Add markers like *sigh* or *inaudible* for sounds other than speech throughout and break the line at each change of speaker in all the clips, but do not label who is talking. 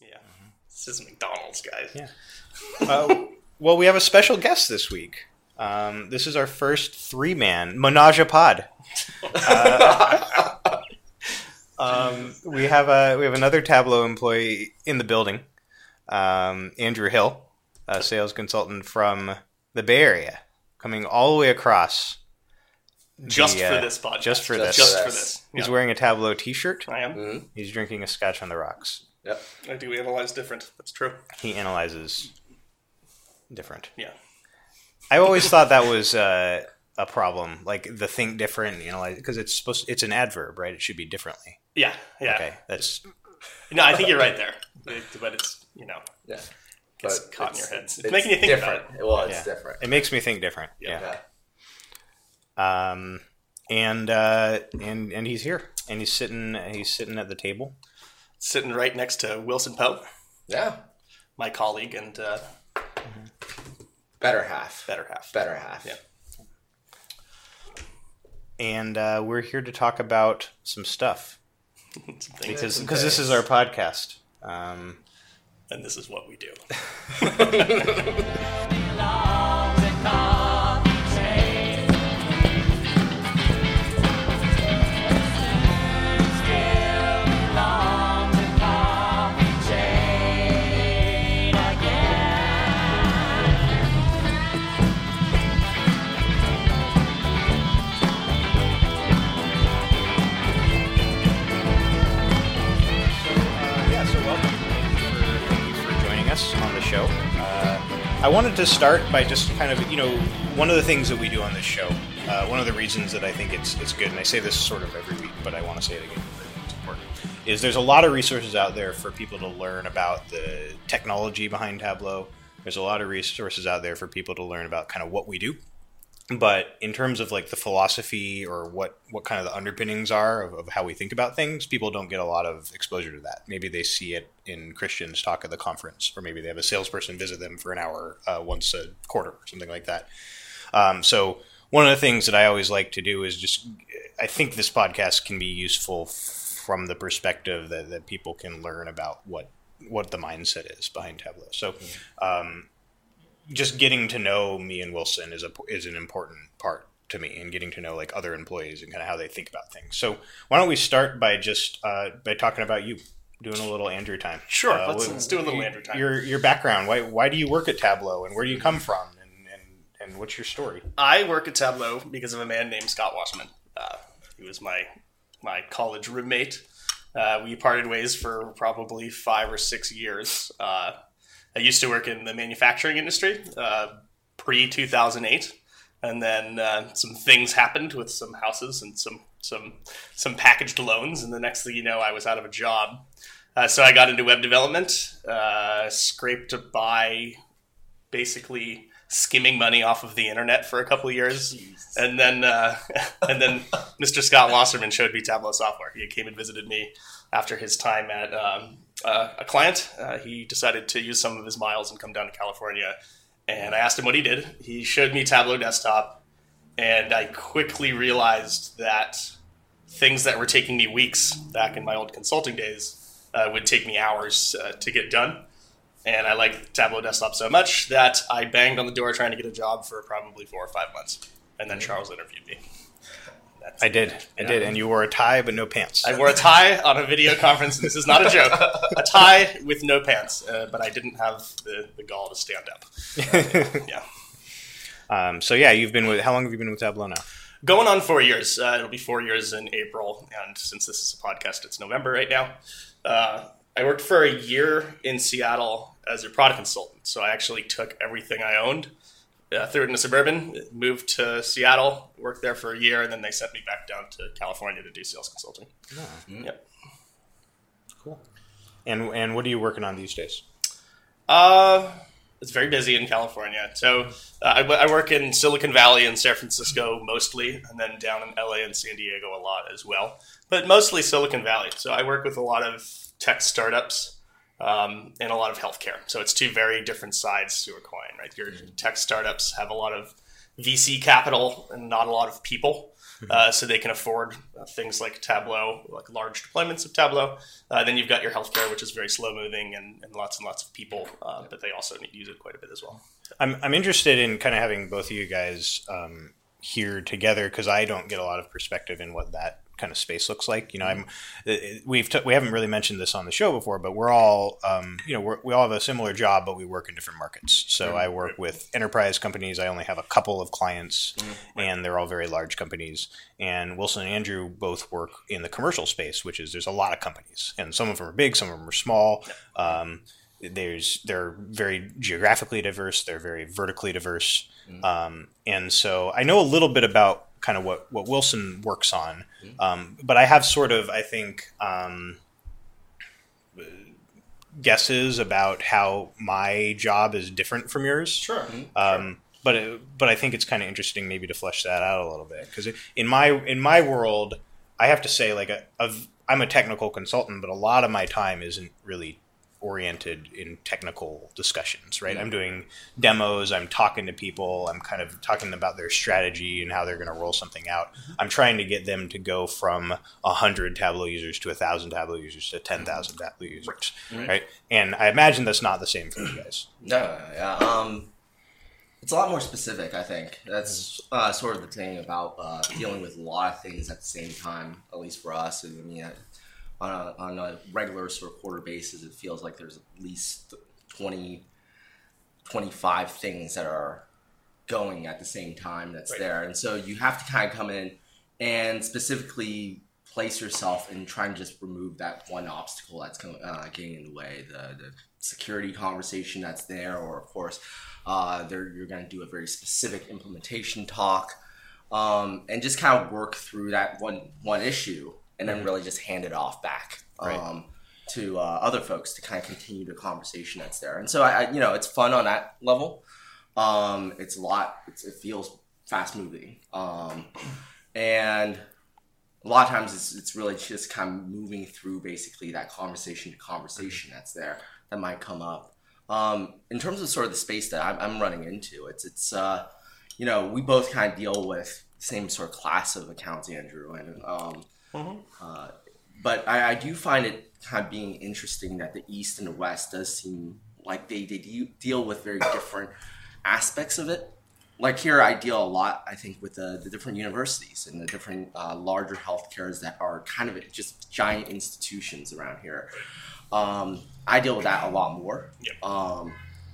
Yeah. This is McDonald's, guys.
Yeah. *laughs* Uh, well, we have a special guest this week. Um, this is our first three-man Menage a Pod. Uh, *laughs* um, we have a we have another Tableau employee in the building, um, Andrew Hill, a sales consultant from the Bay Area, coming all the way across.
Just
the,
for
uh,
this podcast.
just for
Just
this.
Just
for
for
this.
this.
He's
Yeah.
wearing a Tableau T-shirt.
I am.
Mhm.
He's drinking a Scotch on the rocks.
Yep.
I do analyze different. That's true.
He analyzes different.
Yeah.
I always thought that was uh, a problem, like the think different, analyze because it's supposed it's an adverb, right? It should be differently.
Yeah. Yeah.
Okay, that's
No, I think you're right there. But it's, you know,
Yeah.
gets
But
caught in your
it's-
head. It's, making you think
different.
about it.
Well, it's
Yeah.
different.
it makes me think different.
Yeah.
Yeah. Um, and uh, and and he's here, and he's sitting he's sitting at the table.
Sitting right next to Wilson Pope.
Yeah.
my colleague and uh,
Better half.
better half.
Better half.
Yeah.
And uh, we're here to talk about some stuff
Some things.
because
some
because this is our podcast. Um,
and this is what we do.
yeah, *laughs* *laughs* show. Uh, I wanted to start by just kind of, you know, one of the things that we do on this show, uh, one of the reasons that I think it's, it's good, and I say this sort of every week, but I want to say it again it's important, is there's a lot of resources out there for people to learn about the technology behind Tableau. There's a lot of resources out there for people to learn about kind of what we do but in terms of like the philosophy or what what kind of the underpinnings are of, of how we think about things people don't get a lot of exposure to that. Maybe they see it in christians talk at the conference or maybe they have a salesperson visit them for an hour uh, once a quarter or something like that. Um, so one of the things that i always like to do is just i think this podcast can be useful from the perspective that, that people can learn about what what the mindset is behind tableau. So um, just getting to know me and Wilson is a is an important part to me, and getting to know like other employees and kind of how they think about things. So why don't we start by just uh, by talking about you, doing a little Andrew time.
Sure,
Uh,
let's, let's do a little Andrew time.
Your your background. Why why do you work at Tableau, and where do you come from, and and, and what's your story?
I work at Tableau because of a man named Scott Wasserman. Uh, he was my my college roommate. Uh, we parted ways for probably five or six years. Uh, I used to work in the manufacturing industry uh, pre two thousand eight, and then uh, some things happened with some houses and some some some packaged loans, and the next thing you know, I was out of a job. Uh, so I got into web development, uh, scraped by basically skimming money off of the internet for a couple of years, and then uh, *laughs* and then Mr. Scott Wasserman showed me Tableau software. He came and visited me after his time at um, uh, a client. Uh, he decided to use some of his miles and come down to California, and I asked him what he did. He showed me Tableau Desktop, and I quickly realized that things that were taking me weeks back in my old consulting days uh, would take me hours uh, to get done. And I liked Tableau Desktop so much that I banged on the door trying to get a job for probably four or five months. And then Charles interviewed me. That's,
I did, I did, and you wore a tie but no pants.
I wore a tie on a video conference. This is not a joke. A tie with no pants, uh, but I didn't have the, the gall to stand up. *laughs* Yeah.
um, so yeah, you've been with. How long have you been with Tableau now?
Going on four years. Uh, it'll be four years in April, and since this is a podcast, it's November right now. Uh, I worked for a year in Seattle as a product consultant. So I actually took everything I owned, uh, threw it in a suburban, moved to Seattle, worked there for a year, and then they sent me back down to California to do sales consulting. Yep.
Cool. And and what are you working on these days?
Uh, it's very busy in California. So uh, I, I work in Silicon Valley and San Francisco mostly, and then down in LA and San Diego a lot as well. But mostly Silicon Valley. So I work with a lot of tech startups um, and a lot of healthcare. So it's two very different sides to a coin, right? Your tech startups have a lot of VC capital and not a lot of people. uh, so they can afford uh, things like Tableau, like large deployments of Tableau. Uh, then you've got your healthcare, which is very slow moving and, and lots and lots of people, uh, but they also need to use it quite a bit as well.
I'm, I'm interested in kind of having both of you guys um, here together because I don't get a lot of perspective in what that kind of space looks like. You know, I'm uh, we've t- we haven't really mentioned this on the show before, but we're all um, you know we're, we all have a similar job, but we work in different markets. So I work with enterprise companies. I only have a couple of clients, and they're all very large companies. And Wilson and Andrew both work in the commercial space, which is there's a lot of companies, and some of them are big, some of them are small. Um, there's they're very geographically diverse. They're very vertically diverse, um, and so I know a little bit about kind of what what Wilson works on, um, but I have sort of I think um, guesses about how my job is different from yours.
Sure.
Um, but it, but I think it's kind of interesting maybe to flesh that out a little bit. Because in my in my world, I have to say like a, a, I'm a technical consultant, but a lot of my time isn't really oriented in technical discussions, right? I'm doing demos, I'm talking to people, I'm kind of talking about their strategy and how they're going to roll something out. I'm trying to get them to go from 100 Tableau users to 1,000 Tableau users to 10,000 Tableau users, right. And I imagine that's not the same for you guys.
No, yeah. Um, it's a lot more specific, I think. That's uh, sort of the thing about uh, dealing with a lot of things at the same time, at least for us. I mean, uh, on a, on a regular sort of quarter basis, it feels like there's at least 20, 25 things that are going at the same time that's
Right.
there. And so you have to kind of come in and specifically place yourself and try and just remove that one obstacle that's com- uh, getting in the way the, the security conversation that's there or of course uh, there you're going to do a very specific implementation talk um, and just kind of work through that one one issue and then really just hand it off back
Right.
um, to uh, other folks to kind of continue the conversation that's there and so I, I you know it's fun on that level um, it's a lot it's, it feels fast moving um, and a lot of times it's, it's really just kind of moving through basically that conversation to conversation that's there that might come up. Um, in terms of sort of the space that I'm, I'm running into, it's it's uh, you know we both kind of deal with same sort of class of accounts, Andrew, and um, uh, but I, I do find it kind of being interesting that the East and the West does seem like they, they do deal with very different aspects of it. Like here, I deal a lot, I think, with the, the different universities and the different uh, larger healthcares that are kind of just giant institutions around here. Um, I deal with that a lot more. Um,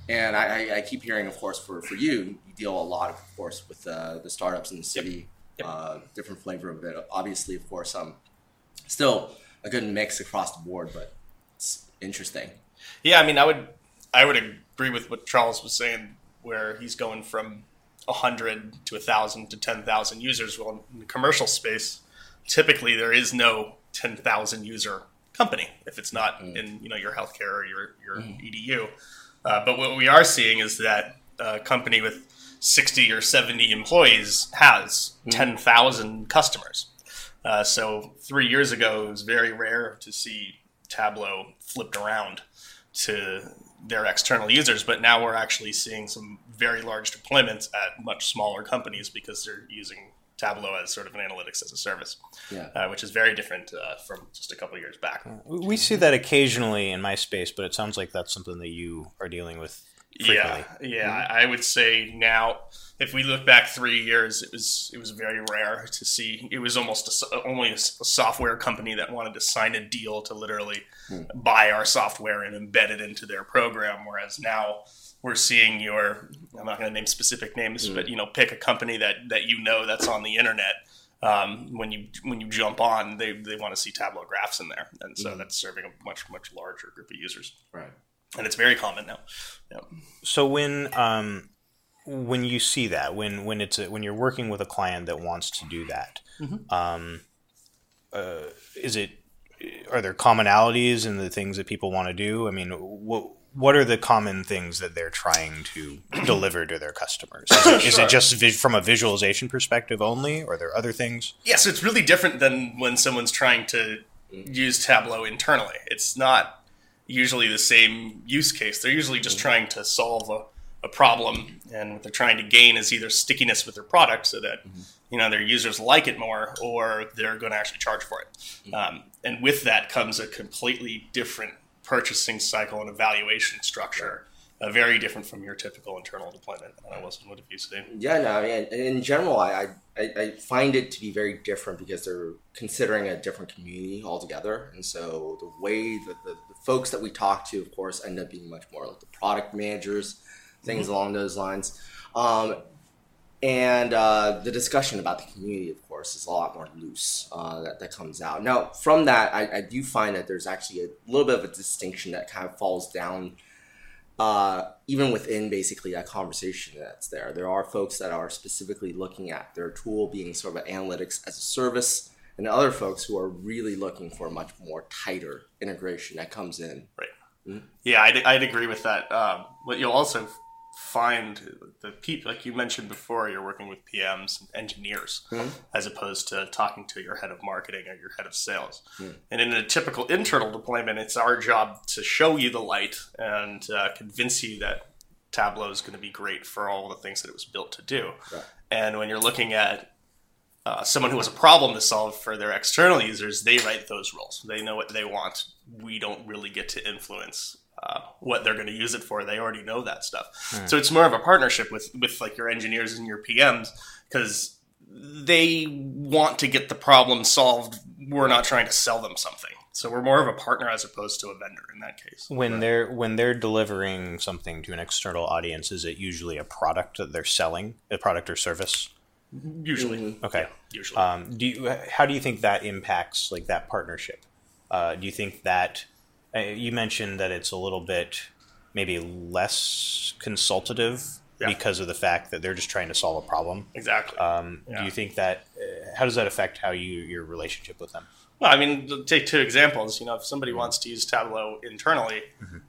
and I, I, I keep hearing, of course, for, for you, you deal a lot, of course, with uh, the startups in the city,
Yep.
Uh, different flavor of it. Obviously, of course, um, still a good mix across the board, but it's interesting.
Yeah, I mean, I would I would agree with what Charles was saying, where he's going from hundred to thousand to ten thousand users. Well, in the commercial space, typically there is no ten thousand user company if it's not in you know your healthcare or your your edu. Uh, but what we are seeing is that a company with sixty or seventy employees has ten thousand customers. Uh, so three years ago, it was very rare to see Tableau flipped around to their external users, but now we're actually seeing some very large deployments at much smaller companies because they're using Tableau as sort of an analytics as a service,
Yeah.
uh, which is very different uh, from just a couple years back.
We see that occasionally in my space, but it sounds like that's something that you are dealing with frequently.
Yeah, yeah. Mm-hmm. I would say now, if we look back three years, it was it was very rare to see. It was almost a, only a, software company that wanted to sign a deal to literally hmm. buy our software and embed it into their program. Whereas now we're seeing your I'm not going to name specific names, hmm. but you know, pick a company that that you know that's on the internet. Um, when you when you jump on, they, they want to see Tableau graphs in there, and so hmm. that's serving a much much larger group of users,
Right.
And it's very common now. Yeah.
So when um, when you see that, when when it's a, when you're working with a client that wants to do that, um, uh, is it are there commonalities in the things that people want to do? I mean, what what are the common things that they're trying to *clears throat* deliver to their customers? Is it, is
Sure.
it just vi- from a visualization perspective only, or are there other things?
Yeah, so it's really different than when someone's trying to use Tableau internally. It's not usually the same use case. They're usually just trying to solve a a problem, and what they're trying to gain is either stickiness with their product, so that you know their users like it more, or they're going to actually charge for it. Um, and with that comes a completely different purchasing cycle and evaluation structure, uh, very different from your typical internal deployment. Uh, Wilson, what have you seen?
Yeah, no, I mean, in general, I, I, I find it to be very different because they're considering a different community altogether. And so the way that the folks that we talk to, of course, end up being much more like the product managers, things along those lines. Um, and uh, the discussion about the community, of course, is a lot more loose uh, that, that comes out. Now, from that, I, I do find that there's actually a little bit of a distinction that kind of falls down uh, even within basically that conversation that's there. There are folks that are specifically looking at their tool being sort of analytics as a service, and other folks who are really looking for a much more tighter integration that comes in.
Right. Yeah, I'd, I'd agree with that. Um, but you'll also find the people, like you mentioned before, you're working with PMs and engineers as opposed to talking to your head of marketing or your head of sales. And in a typical internal deployment, it's our job to show you the light and uh, convince you that Tableau is going to be great for all the things that it was built to do.
Right.
And when you're looking at uh, someone who has a problem to solve for their external users, they write those rules. They know what they want. We don't really get to influence uh, what they're going to use it for. They already know that stuff. So it's more of a partnership with with like your engineers and your PMs because they want to get the problem solved. We're not trying to sell them something. So we're more of a partner as opposed to a vendor in that case.
When they're when they're delivering something to an external audience, is it usually a product that they're selling, a product or service?
Usually,
Okay.
usually.
Um, do you, how do you think that impacts like that partnership? Uh, do you think that uh, you mentioned that it's a little bit maybe less consultative
Yeah.
because of the fact that they're just trying to solve a problem?
exactly.
Um,
Yeah.
Do you think that uh, how does that affect how you your relationship with them?
Well, I mean, take two examples. You know, if somebody wants to use Tableau internally,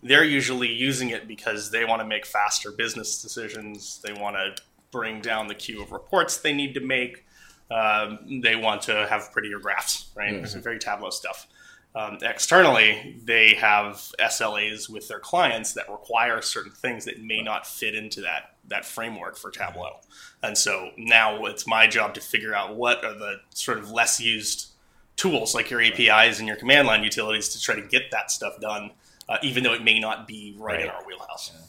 they're usually using it because they want to make faster business decisions. They want to bring down the queue of reports they need to make. Um, they want to have prettier graphs, right? It's very Tableau stuff. Um, externally, they have SLAs with their clients that require certain things that may not fit into that that framework for Tableau. And so now it's my job to figure out what are the sort of less used tools like your APIs and your command line utilities to try to get that stuff done, uh, even though it may not be right, in our wheelhouse.
Yeah,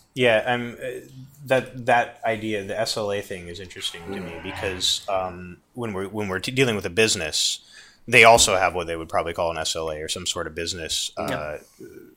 um, uh, that that idea, the SLA thing, is interesting to me because um, when we're when we're t- dealing with a business, they also have what they would probably call an SLA or some sort of business uh,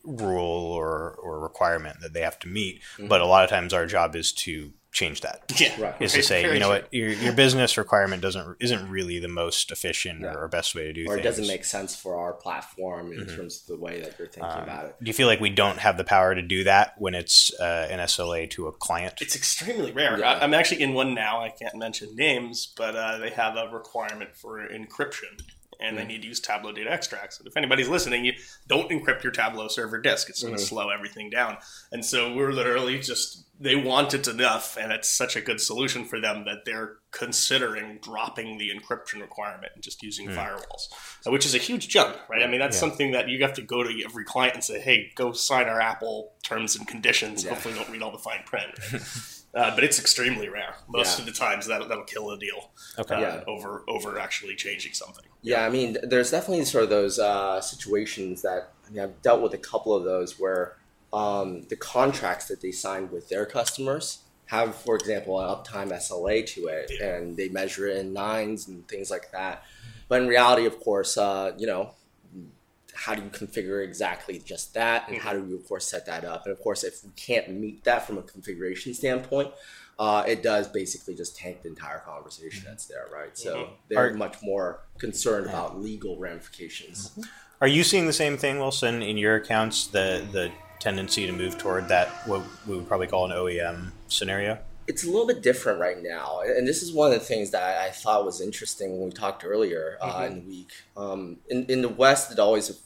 rule or or requirement that they have to meet. But a lot of times, our job is to change that. *laughs*
Yeah,
Right.
Is to say,
very
you know
true.
what, your, your business requirement doesn't isn't really the most efficient
Yeah.
or best way to do
Or it
things.
doesn't make sense for our platform in terms of the way that you're thinking about it.
do you feel like we don't have the power to do that when it's uh, an SLA to a client?
It's extremely rare.
Yeah.
I, I'm actually in one now. I can't mention names, but uh, they have a requirement for encryption, and they need to use Tableau data extracts. And if anybody's listening, you don't encrypt your Tableau server disk; it's going to slow everything down. And so we're literally just they want it enough, and it's such a good solution for them that they're considering dropping the encryption requirement and just using firewalls, uh, which is a huge jump, right? I mean, that's something that you have to go to every client and say, "Hey, go sign our Apple terms and conditions."
Yeah.
Hopefully, don't read all the fine print. *laughs* Uh, but it's extremely rare. Most
Yeah.
of the times that that'll kill a deal.
Okay.
uh,
Yeah.
Over over actually changing something.
Yeah, I mean, there's definitely sort of those uh, situations that I mean, I've dealt with a couple of those where um, the contracts that they signed with their customers have, for example, an uptime SLA to it,
Yeah.
and they measure it in nines and things like that. But in reality, of course, uh, you know, how do you configure exactly just that, and how do you, of course, set that up? And of course, if we can't meet that from a configuration standpoint, uh, it does basically just tank the entire conversation that's there, right? So
Mhm.
they're much more concerned about legal ramifications.
Are you seeing the same thing, Wilson, in your accounts? The the tendency to move toward that what we would probably call an OEM scenario.
It's a little bit different right now, and this is one of the things that I, thought was interesting when we talked earlier uh, in the week. Um, in in the West, it always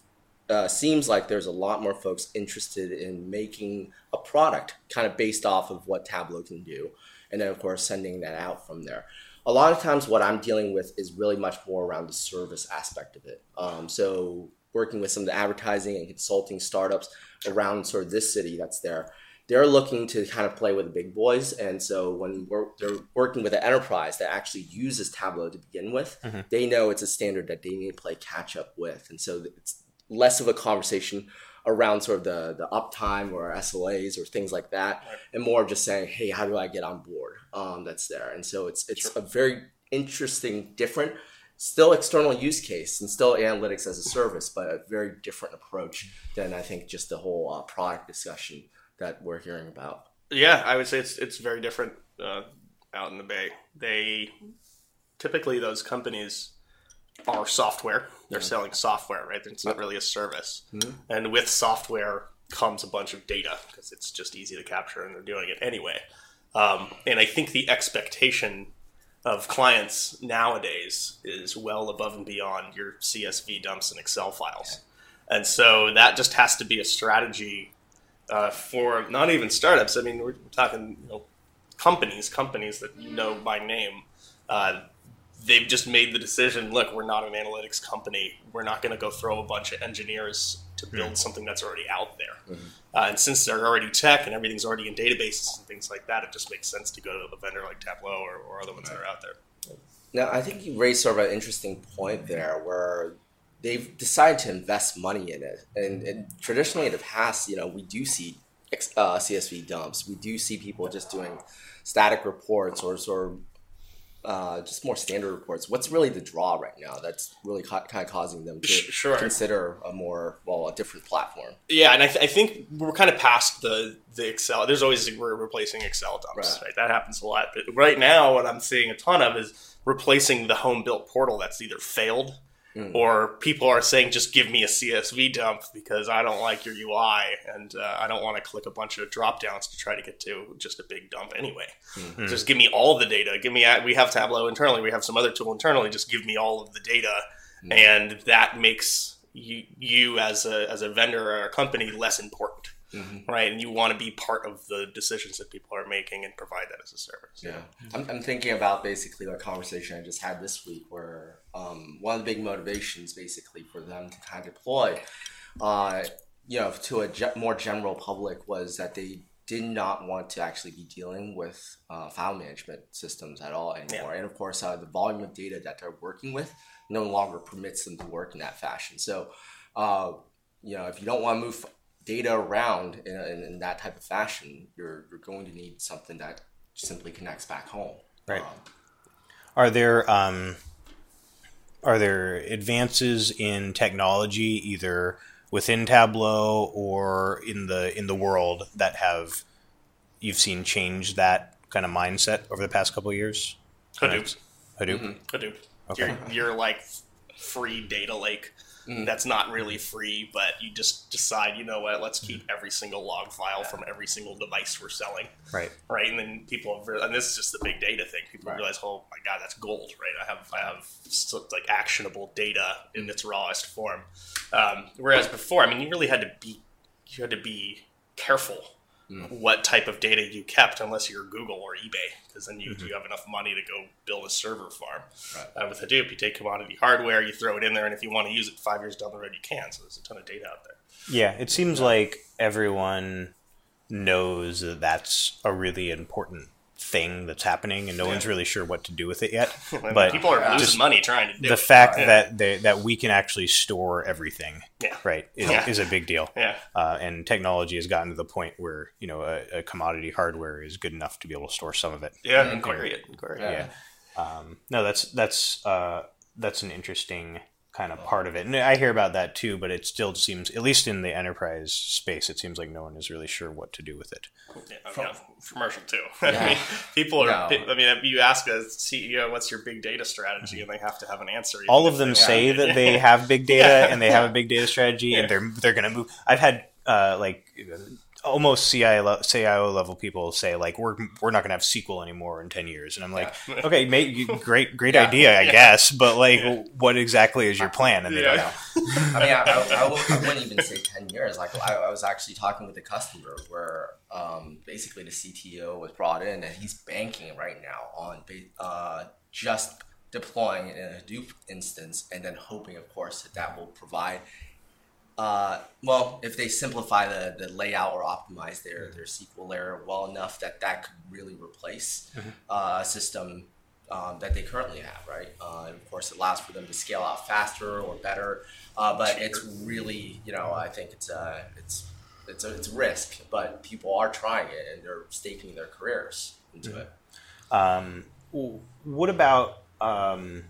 uh, seems like there's a lot more folks interested in making a product kind of based off of what Tableau can do, and then of course sending that out from there. A lot of times, what I'm dealing with is really much more around the service aspect of it. Um, so working with some of the advertising and consulting startups around sort of this city that's there they're looking to kind of play with the big boys. And so when we're, they're working with an enterprise that actually uses Tableau to begin with,
Mhm.
they know it's a standard that they need to play catch up with. And so it's less of a conversation around sort of the, the uptime or SLAs or things like that,
Right.
and more of just saying, hey, how do I get on board? Um, that's there. And so it's it's
Sure.
a very interesting, different, still external use case and still analytics as a service, but a very different approach than I think just the whole uh, product discussion that we're hearing about.
Yeah, I would say it's it's very different uh, out in the Bay. They typically those companies are software. They're
Yeah.
selling software, right? It's not really a service.
Mhm.
And with software comes a bunch of data because it's just easy to capture, and they're doing it anyway. Um, and I think the expectation of clients nowadays is well above and beyond your CSV dumps and Excel files. And so that just has to be a strategy uh, for not even startups. I mean, we're talking you know, companies, companies that you know by name. Uh, they've just made the decision. Look, we're not an analytics company. We're not going to go throw a bunch of engineers to build something that's already out there. Uh, and since they're already tech and everything's already in databases and things like that, it just makes sense to go to a vendor like Tableau or, or other ones that are out there.
Now, I think you raised sort of an interesting point there where they've decided to invest money in it. And, and traditionally in the past, you know, we do see uh, CSV dumps. We do see people just doing static reports or sort of uh, just more standard reports. What's really the draw right now that's really ca- kind of causing them to
sure.
consider a more, well, a different platform?
Yeah, and I, th- I think we're kind of past the the Excel. There's always we're replacing Excel dumps,
Right.
right. That happens a lot. But right now, what I'm seeing a ton of is replacing the home built portal that's either failed
Mm.
or people are saying just give me a CSV dump because I don't like your UI and uh, I don't want to click a bunch of drop downs to try to get to just a big dump anyway.
Mm.
Just give me all the data. Give me we have Tableau internally. We have some other tool internally. Just give me all of the data,
Mm.
and that makes you, you as a as a vendor or a company less important
Mhm.
right? And you want to be part of the decisions that people are making and provide that as a service.
Yeah, I'm, I'm thinking about basically the conversation I just had this week, where um, one of the big motivations, basically, for them to kind of deploy, uh, you know, to a ge- more general public, was that they did not want to actually be dealing with uh, file management systems at all anymore. And of course, uh, the volume of data that they're working with no longer permits them to work in that fashion. So, uh, you know, if you don't want to move data around in, in, in that type of fashion, you're, you're going to need something that simply connects back home.
Right.
Um,
Are there um, are there advances in technology either within Tableau or in the in the world that have you've seen change that kind of mindset over the past couple of years?
Hadoop,
Hadoop.
Mhm.
Hadoop.
Okay.
You're, you're like free data lake.
Mm.
That's not really free, but you just decide, you know what? Let's keep every single log file from every single device we're selling,
Right.
right? And then people, have, and this is just the big data thing. People
Right.
realize, oh my god, that's gold, right? I have, I have like actionable data in its rawest form. Um, whereas before, I mean, you really had to be, you had to be careful
Mm.
what type of data you kept, unless you're Google or eBay, because then you,
Mhm.
you have enough money to go build a server farm.
Right.
Uh, with Hadoop, you take commodity hardware, you throw it in there, and if you want to use it five years down the road, you can. So there's a ton of data out there.
Yeah, it seems like everyone knows that that's a really important thing that's happening, and no one's really sure what to do with it yet. *laughs* But
people are losing money trying to do
the
it.
fact
Yeah.
that they, that we can actually store everything,
Yeah.
right, is,
Yeah.
is a big deal.
Yeah,
Uh, and technology has gotten to the point where you know a, a commodity hardware is good enough to be able to store some of it.
yeah, and query it, and query it.
Yeah.
Yeah. Um, no, that's that's uh, that's an interesting kind of part of it, and I hear about that too. But it still seems, at least in the enterprise space, it seems like no one is really sure what to do with it.
Yeah, I mean, commercial too. *laughs* I mean, people are.
No.
I mean, you ask a CEO, "What's your big data strategy?" and they have to have an answer.
All of them say
Yeah.
that they *laughs* have big data
Yeah.
and they have a big data strategy, and they're they're going to move. I've had uh, like almost CIO, le- CIO level people say like we're we're not going to have SQL anymore in ten years, and I'm like,
Yeah.
okay, mate, *laughs* great great
Yeah.
idea, I
Yeah.
guess, but like,
Yeah.
what exactly is your plan? And they don't know. *laughs*
I mean, I, I, I, wou- I wouldn't even say 10 years. Like, I, I was actually talking with a customer where um, basically the CTO was brought in and he's banking right now on uh, just deploying it in a Hadoop instance and then hoping, of course, that that will provide Uh, well, if they simplify the, the layout or optimize their, their SQL layer well enough that that could really replace uh, a system um, that they currently have, right? Uh, and of course, it allows for them to scale out faster or better, uh, but it's really, you know, I think it's a it's it's a, it's a risk, but people are trying it and they're staking their careers into it.
Um, what about? Um,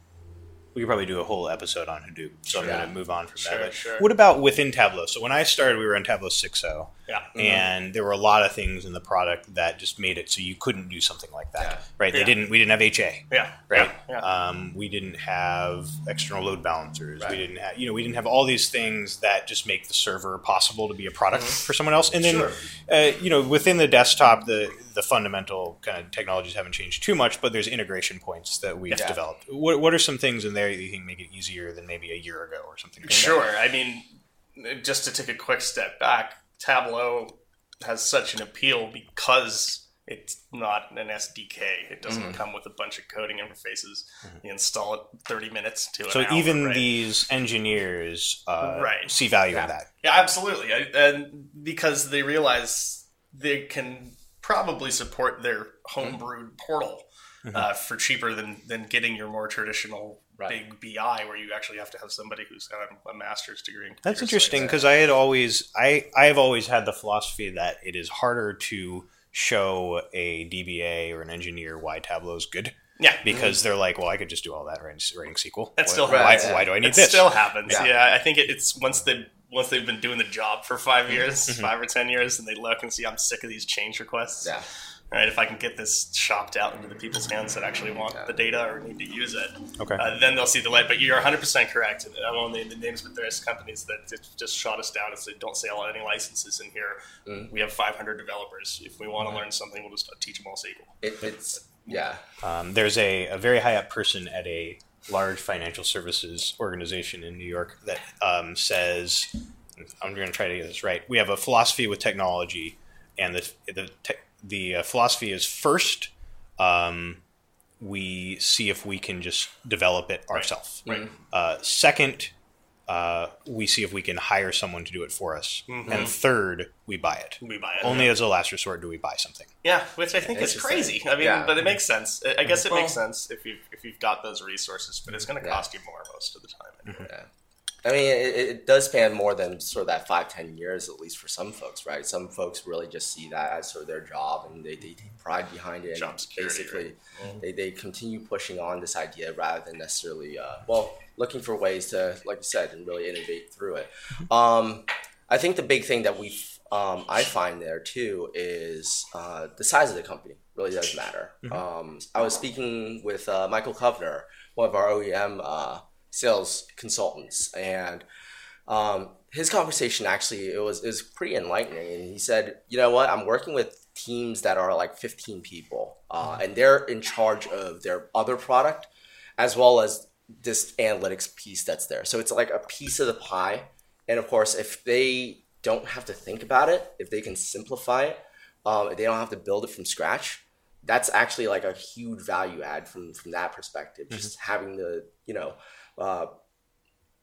we could probably do a whole episode on Hadoop, so I'm going to move on from
Sure,
that. But
sure.
What about within Tableau? So when I started, we were in Tableau 6.0,
Yeah.
and there were a lot of things in the product that just made it so you couldn't do something like that.
Yeah.
Right? They
Yeah.
didn't. We didn't have HA.
Yeah.
Right.
Yeah.
Um, we didn't have external load balancers.
Right.
We didn't have, you know, we didn't have all these things that just make the server possible to be a product for someone else. And then, uh, you know, within the desktop, the the fundamental kind of technologies haven't changed too much, but there's integration points that we've
Yeah.
developed. What what are some things in there that you think make it easier than maybe a year ago or something? like that?
Sure. I mean, just to take a quick step back, Tableau has such an appeal because it's not an SDK. It doesn't
Mm-hmm.
come with a bunch of coding interfaces. You install it 30 minutes to an
So
hour,
even
right?
these engineers uh,
Right.
see value
Yeah.
in that.
Yeah, absolutely. I, and because they realize they can probably support their homebrewed portal
Mm-hmm.
uh, for cheaper than, than getting your more traditional
Right.
big BI where you actually have to have somebody who's got a master's degree. In
That's interesting because I had always I I have always had the philosophy that it is harder to show a DBA or an engineer why Tableau is good
Yeah.
because they're like, well, I could just do all that writing, writing SQL.
That
why,
still
why,
happens.
why do I need
it
this?
still happens.
Yeah.
Yeah. I think it, it's once they once they've been doing the job for five
Mm-hmm.
years, five or ten years, and they look and see I'm sick of these change requests.
Yeah.
Right. If I can get this shopped out into the people's hands that actually want the data or need to use it,
Okay.
uh, then they'll see the light. But you're 100 percent correct. I won't name the names, but there's companies that just- just shot us down and said, "Don't sell any licenses in here.
Mm.
We have 500 developers. If we want to learn something, we'll just teach them all SQL."
It, it's yeah.
Um, there's a, a very high up person at a large financial services organization in New York that um, says, I'm going to try to get this right. We have a philosophy with technology, and the the te- the uh, philosophy is first, um, we see if we can just develop it ourselves.
Right.
Uh, second, uh, we see if we can hire someone to do it for us, and third, we buy it.
We buy it.
Only as a last resort do we buy something.
Yeah, which I think is
Interesting.
crazy. I mean,
Yeah.
but it makes sense. I- I guess it
Well-
makes sense if you've, if you've got those resources, but it's going to
Yeah.
cost you more most of the time.
Yeah. I mean, it, it does span more than sort of that five, ten years, at least for some folks, right? Some folks really just see that as sort of their job and they, they take pride behind it.
Job
and
security,
basically, they, they continue pushing on this idea rather than necessarily, uh, well, looking for ways to, like you said, and really innovate through it. Um, I think the big thing that we, um, I find there too, is uh, the size of the company really does matter. Um, I was speaking with uh, Michael Kovner, one of our OEM uh, sales consultants, and um, his conversation actually it was it was pretty enlightening. And he said, "You know what? I'm working with teams that are like 15 people, uh, and they're in charge of their other product as well as this analytics piece that's there. So it's like a piece of the pie. And of course, if they don't have to think about it, if they can simplify it, um, if they don't have to build it from scratch, that's actually like a huge value add from from that perspective. Just having the you know uh,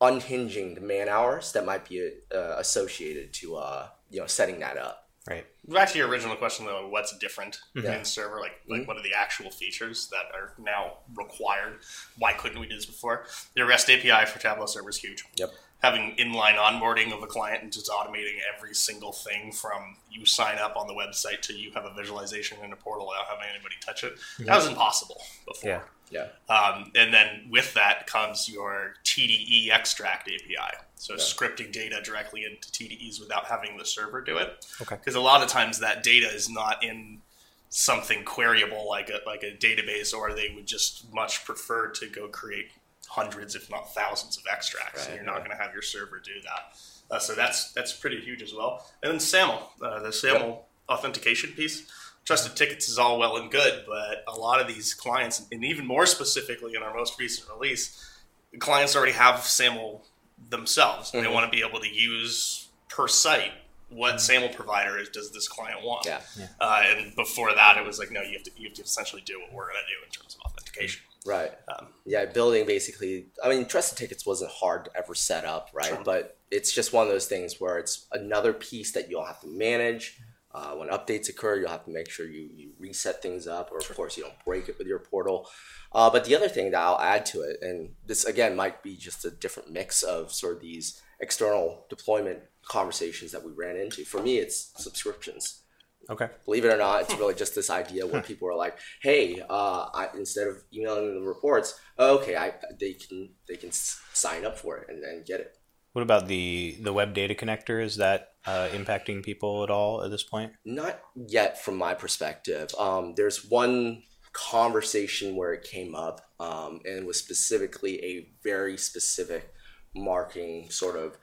unhinging the man hours that might be uh, associated to uh, you know setting that up.
Right.
Back to your original question though, what's different
Yeah.
in server? Like, like what are the actual features that are now required? Why couldn't we do this before? The REST API for Tableau server is huge.
Yep.
Having inline onboarding of a client and just automating every single thing from you sign up on the website to you have a visualization in a portal without having anybody touch it. That was impossible before.
Yeah.
Yeah.
Um, and then with that comes your TDE extract API. So
Yeah.
scripting data directly into TDEs without having the server do it.
Okay.
Because a lot of times that data is not in something queryable like a like a database, or they would just much prefer to go create hundreds, if not thousands, of extracts. and you're not
yeah.
going to have your server do that. Uh, so that's that's pretty huge as well. And then SAML, uh, the SAML authentication piece. Trusted tickets is all well and good, but a lot of these clients, and even more specifically in our most recent release, the clients already have SAML themselves. and They want to be able to use per site what Saml provider is, does this client want?
Yeah.
Uh, and before that, it was like, no, you have to you have to essentially do what we're going to do in terms of authentication.
Right.
Um,
Yeah, building basically. I mean, trusted tickets wasn't hard to ever set up, right?
Sure.
But it's just one of those things where it's another piece that you'll have to manage. Uh, when updates occur, you'll have to make sure you, you reset things up, or of course you don't break it with your portal. Uh, but the other thing that I'll add to it, and this again might be just a different mix of sort of these external deployment conversations that we ran into. For me, it's subscriptions
Okay.
believe it or not, it's really just this idea where *laughs* people are like, "Hey, uh, I, instead of emailing them the reports, oh, okay, I they can they can sign up for it and then get it."
What about the the web data connector? Is that uh, impacting people at all at this point?
Not yet, from my perspective. Um, there's one conversation where it came up, um, and it was specifically a very specific marketing sort of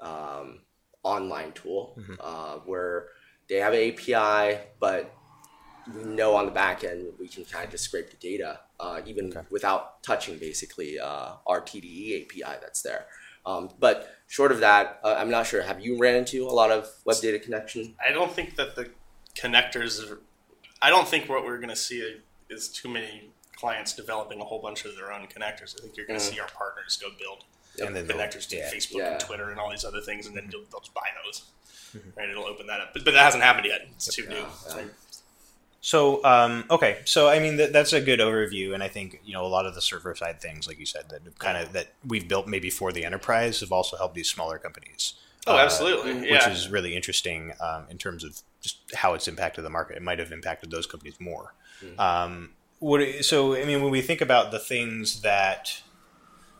um, online tool uh, where they have an API, but we know on the back end we can kind of just scrape the data, uh, even without touching basically uh, our TDE API that's there. Um, but short of that, uh, I'm not sure. Have you ran into a lot of web data connection?
I don't think that the connectors. Are, I don't think what we're going to see is too many clients developing a whole bunch of their own connectors. I think you're going to see our partners go build
And then
connectors to
yeah.
Facebook
Yeah.
and Twitter and all these other things, and then they'll, they'll just buy those. Right, it'll open that up, but, but that hasn't happened yet. It's too new.
yeah.
Like,
So, um, okay, so I mean that, that's a good overview, and I think you know a lot of the server side things, like you said, that kind of that we've built maybe for the enterprise have also helped these smaller companies.
Oh,
uh,
absolutely.
which is really interesting um, in terms of just how it's impacted the market. It might have impacted those companies more. Um, what, so, I mean, when we think about the things that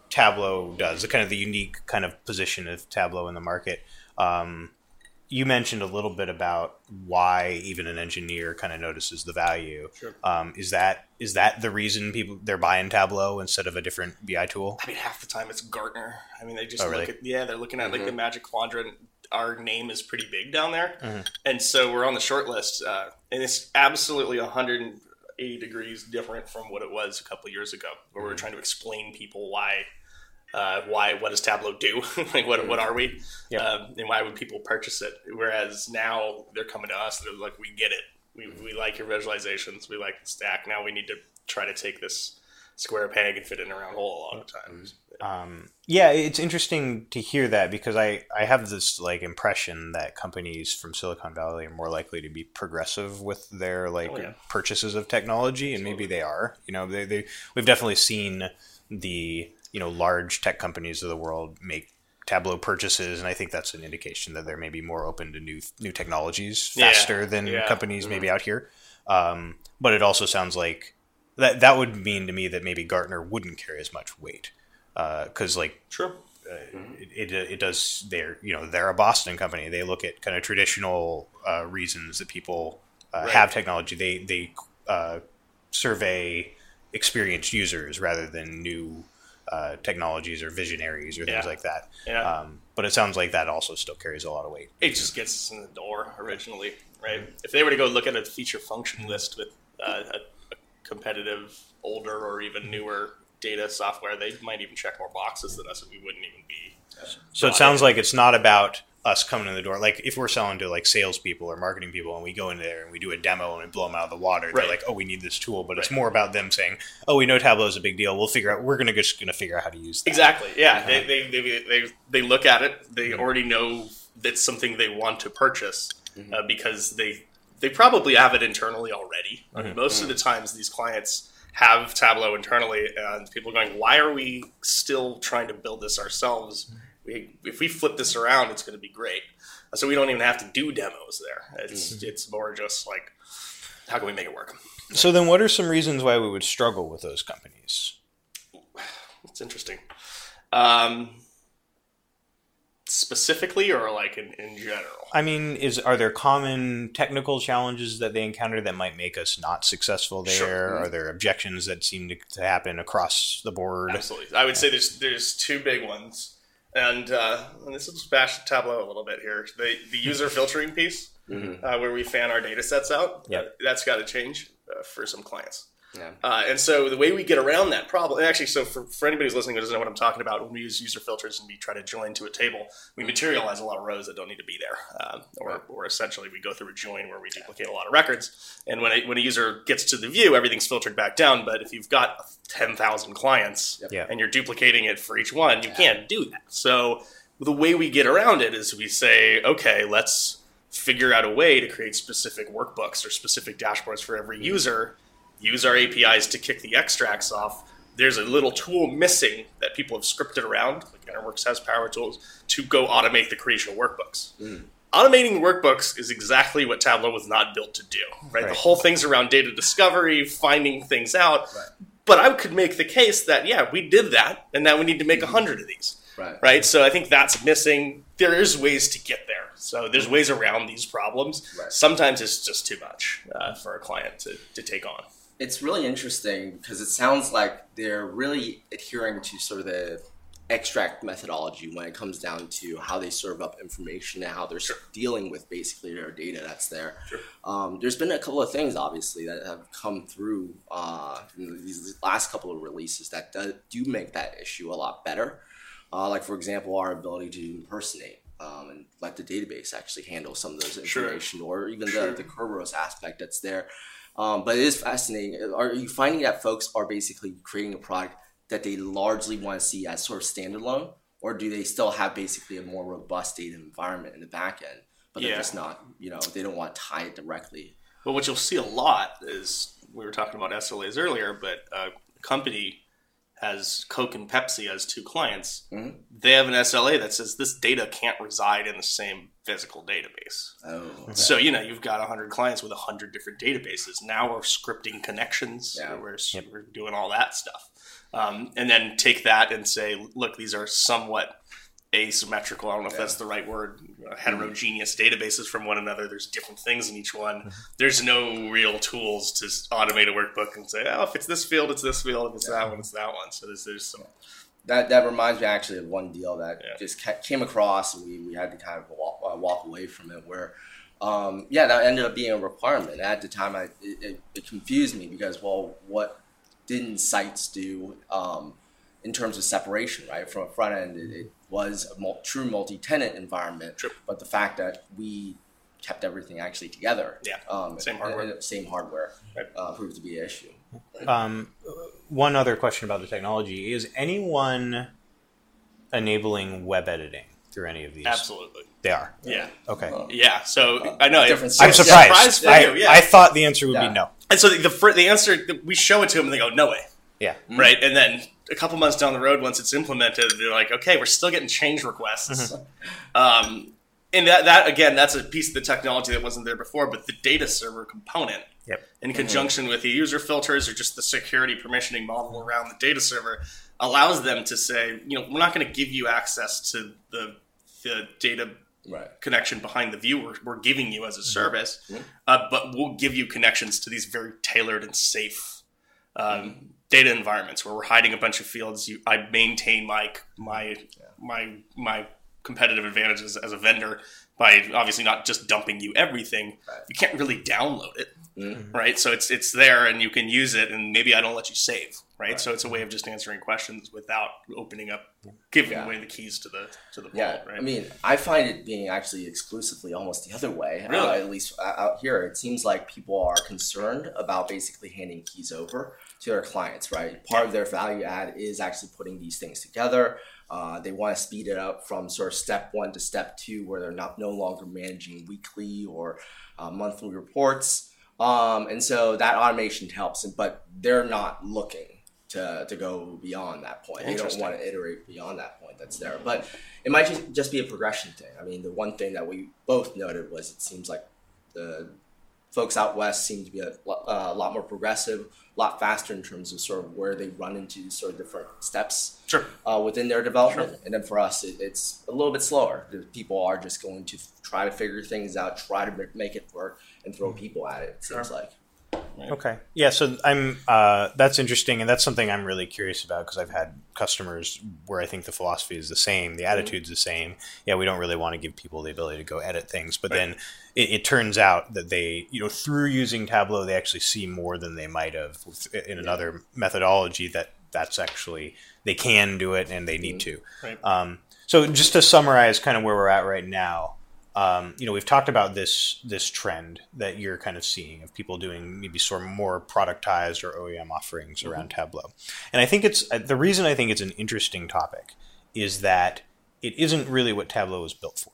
Tableau does, the kind of the unique kind of position of Tableau in the market. Um, you mentioned a little bit about why even an engineer kind of notices the value.
Sure.
Um, is that is that the reason people they're buying Tableau instead of a different BI tool?
I mean, half the time it's Gartner. I mean, they just
Oh,
look at yeah, they're looking at like the Magic Quadrant. Our name is pretty big down there,
Mm-hmm.
and so we're on the short list, uh, and it's absolutely 180 degrees different from what it was a couple years ago, where
Mm-hmm.
we were trying to explain people why. Uh, why? What does Tableau do? *laughs* like, what? What are we?
Yep.
Um, and why would people purchase it? Whereas now they're coming to us. They're like, we get it. We, we like your visualizations. We like the stack. Now we need to try to take this square peg and fit it in a round hole a lot of times.
Um, yeah, it's interesting to hear that because I, I have this like impression that companies from Silicon Valley are more likely to be progressive with their like
Oh, yeah.
purchases of technology, and maybe they are. You know, they, they we've definitely seen the you know large tech companies of the world make Tableau purchases, and I think that's an indication that they're maybe more open to new new technologies
Yeah,
faster than
yeah. Mm-hmm.
companies maybe out here. Um, but it also sounds like that that would mean to me that maybe Gartner wouldn't carry as much weight because like
Sure.
it, it, it does they're you know they're a Boston company they look at kind of traditional uh, reasons that people uh,
Right.
have technology they they uh, survey experienced users rather than new uh, technologies or visionaries or things
Yeah.
like that
Yeah.
um, but it sounds like that also still carries a lot of weight
it just gets us in the door originally, right? If they were to go look at a feature function list with uh, a, a competitive, older, or even newer data software, they might even check more boxes than us, and we wouldn't even be.
So it sounds like it's not about us coming in the door. Like if we're selling to like salespeople or marketing people, and we go in there and we do a demo and we blow them out of the water, they're like, "Oh, we need this tool." But it's more about them saying, "Oh, we know Tableau is a big deal. We'll figure out. We're gonna just gonna figure out how to use that."
Exactly. Yeah. Uh-huh. They, they, they, they, they look at it. They mm-hmm. already know that's something they want to purchase mm-hmm. uh, because they they probably have it internally already. I mean, mm-hmm. most of the times, these clients have Tableau internally, and people are going, "Why are we still trying to build this ourselves? We, if we flip this around, it's going to be great." So we don't even have to do demos there. It's it's more just like, how can we make it work?
So then, what are some reasons why we would struggle with those companies?
It's interesting. Um, specifically, or like in, in general.
I mean, is are there common technical challenges that they encounter that might make us not successful there?
Sure.
Are there objections that seem to, to happen across the board?
Absolutely. I would say there's there's two big ones, and, uh, and this will bash Tableau a little bit here. The the *laughs* user filtering piece, uh, where we fan our data sets out.
Yep.
that's got to change uh, for some clients.
Yeah.
Uh, and so the way we get around that problem, actually, so for, for anybody who's listening who doesn't know what I'm talking about, when we use user filters and we try to join to a table, we materialize a lot of rows that don't need to be there. Um, or, or essentially, we go through a join where we duplicate a lot of records. And when a, when a user gets to the view, everything's filtered back down. But if you've got 10,000 clients
Yep.
Yeah.
and you're duplicating it for each one, you can't do that. So the way we get around it is we say, okay, let's figure out a way to create specific workbooks or specific dashboards for every user, use our APIs to kick the extracts off. There's a little tool missing that people have scripted around, like Interworks has power tools, to go automate the creation of workbooks. Hmm. Automating workbooks is exactly what Tableau was not built to do, right? The
Right.
whole thing's around data discovery, finding things out. Right. But I could make the case that, yeah, we did that, and now we need to make a hmm. hundred of these
Right.
right? So I think that's missing. There is ways to get there. So there's hmm. ways around these problems.
Right.
Sometimes it's just too much uh, for a client to, to take on.
It's really interesting because it sounds like they're really adhering to sort of the extract methodology when it comes down to how they serve up information and how they're dealing with basically their data that's there. Um, there's been a couple of things, obviously, that have come through uh, in these last couple of releases that do, do make that issue a lot better. Uh, like, for example, our ability to impersonate um, and let the database actually handle some of those
Sure.
information, or even
Sure.
the, the Kerberos aspect that's there. Um, but it is fascinating. Are you finding that folks are basically creating a product that they largely want to see as sort of standalone, or do they still have basically a more robust data environment in the back end, but they're
Yeah.
just not, you know, they don't want to tie it directly?
But what you'll see a lot is we were talking about SLAs earlier, but a company has Coke and Pepsi as two clients.
Mhm.
They have an SLA that says this data can't reside in the same physical database.
Oh,
So you know you've got hundred clients with hundred different databases. Now we're scripting connections.
Yeah.
We're, we're doing all that stuff, um, and then take that and say, look, these are somewhat asymmetrical. I don't know if that's the right word. uh, Heterogeneous databases from one another. There's different things in each one. There's no real tools to automate a workbook and say, oh, if it's this field, it's this field. If it's that one, it's that one. So there's, there's some.
that that reminds me actually of one deal that
Yeah.
just ca- came across, and we, we had to kind of walk, uh, walk away from it. Where, um, yeah, that ended up being a requirement. At the time, I it, it, it confused me because, well, what didn't sites do um, in terms of separation, right? From a front end, it, it was a mul- true multi-tenant environment,
Sure.
but the fact that we kept everything actually together,
Yeah.
um,
Same hardware.
and same hardware,
Right.
uh, proved to be an issue.
Um, one other question about the technology is anyone enabling web editing through any of these?
Absolutely.
They are.
Yeah.
Okay.
Yeah. So I know.
different
I'm
Yeah,
surprised.
surprised for
I,
you, yeah.
I thought the answer would
Yeah.
be no.
And so the the, fir- the answer we show it to them and they go no way,
Yeah.
right? And then a couple months down the road, once it's implemented, they're like, okay, we're still getting change requests. Um, and that that again, that's a piece of the technology that wasn't there before, but the data server component.
Yep.
In conjunction with the user filters or just the security permissioning model around the data server, allows them to say, you know, we're not going to give you access to the the data
Right.
connection behind the view we're, we're giving you as a service, uh, but we'll give you connections to these very tailored and safe um, data environments where we're hiding a bunch of fields. You, I maintain my my my my competitive advantages as a vendor by obviously not just dumping you everything.
Right.
You can't really download it,
Mhm.
right? So it's it's there and you can use it, and maybe I don't let you save, right? So it's a way of just answering questions without opening up, giving
Yeah.
away the keys to the to the
Yeah,
right?
I mean, I find it being actually exclusively almost the other way. Uh,
Really?
at least uh, out here, it seems like people are concerned about basically handing keys over to their clients. Right, part of their value add is actually putting these things together. Uh, they want to speed it up from sort of step one to step two, where they're not no longer managing weekly or uh, monthly reports. Um, and so that automation helps, but they're not looking to, to go beyond that point. They don't want to iterate beyond that point that's there. But it might just, just be a progression thing. I mean, the one thing that we both noted was it seems like the folks out west seem to be a, uh, a lot more progressive, a lot faster in terms of sort of where they run into sort of different steps
Sure.
uh, within their development. And then for us, it, it's a little bit slower. The people are just going to try to figure things out, try to ma- make it work, and throw people at it. It seems like.
Right?
Okay. Yeah. So I'm. Uh, that's interesting, and that's something I'm really curious about because I've had customers where I think the philosophy is the same, the attitude's the same. Yeah, we don't really want to give people the ability to go edit things, but then it, it turns out that they, you know, through using Tableau, they actually see more than they might have with- in another methodology. That that's actually they can do it and they need to.
Right.
Um, so just to summarize, kind of where we're at right now, um, you know, we've talked about this this trend that you're kind of seeing of people doing maybe sort of more productized or OEM offerings around Tableau, and I think it's uh, the reason I think it's an interesting topic is that it isn't really what Tableau was built for.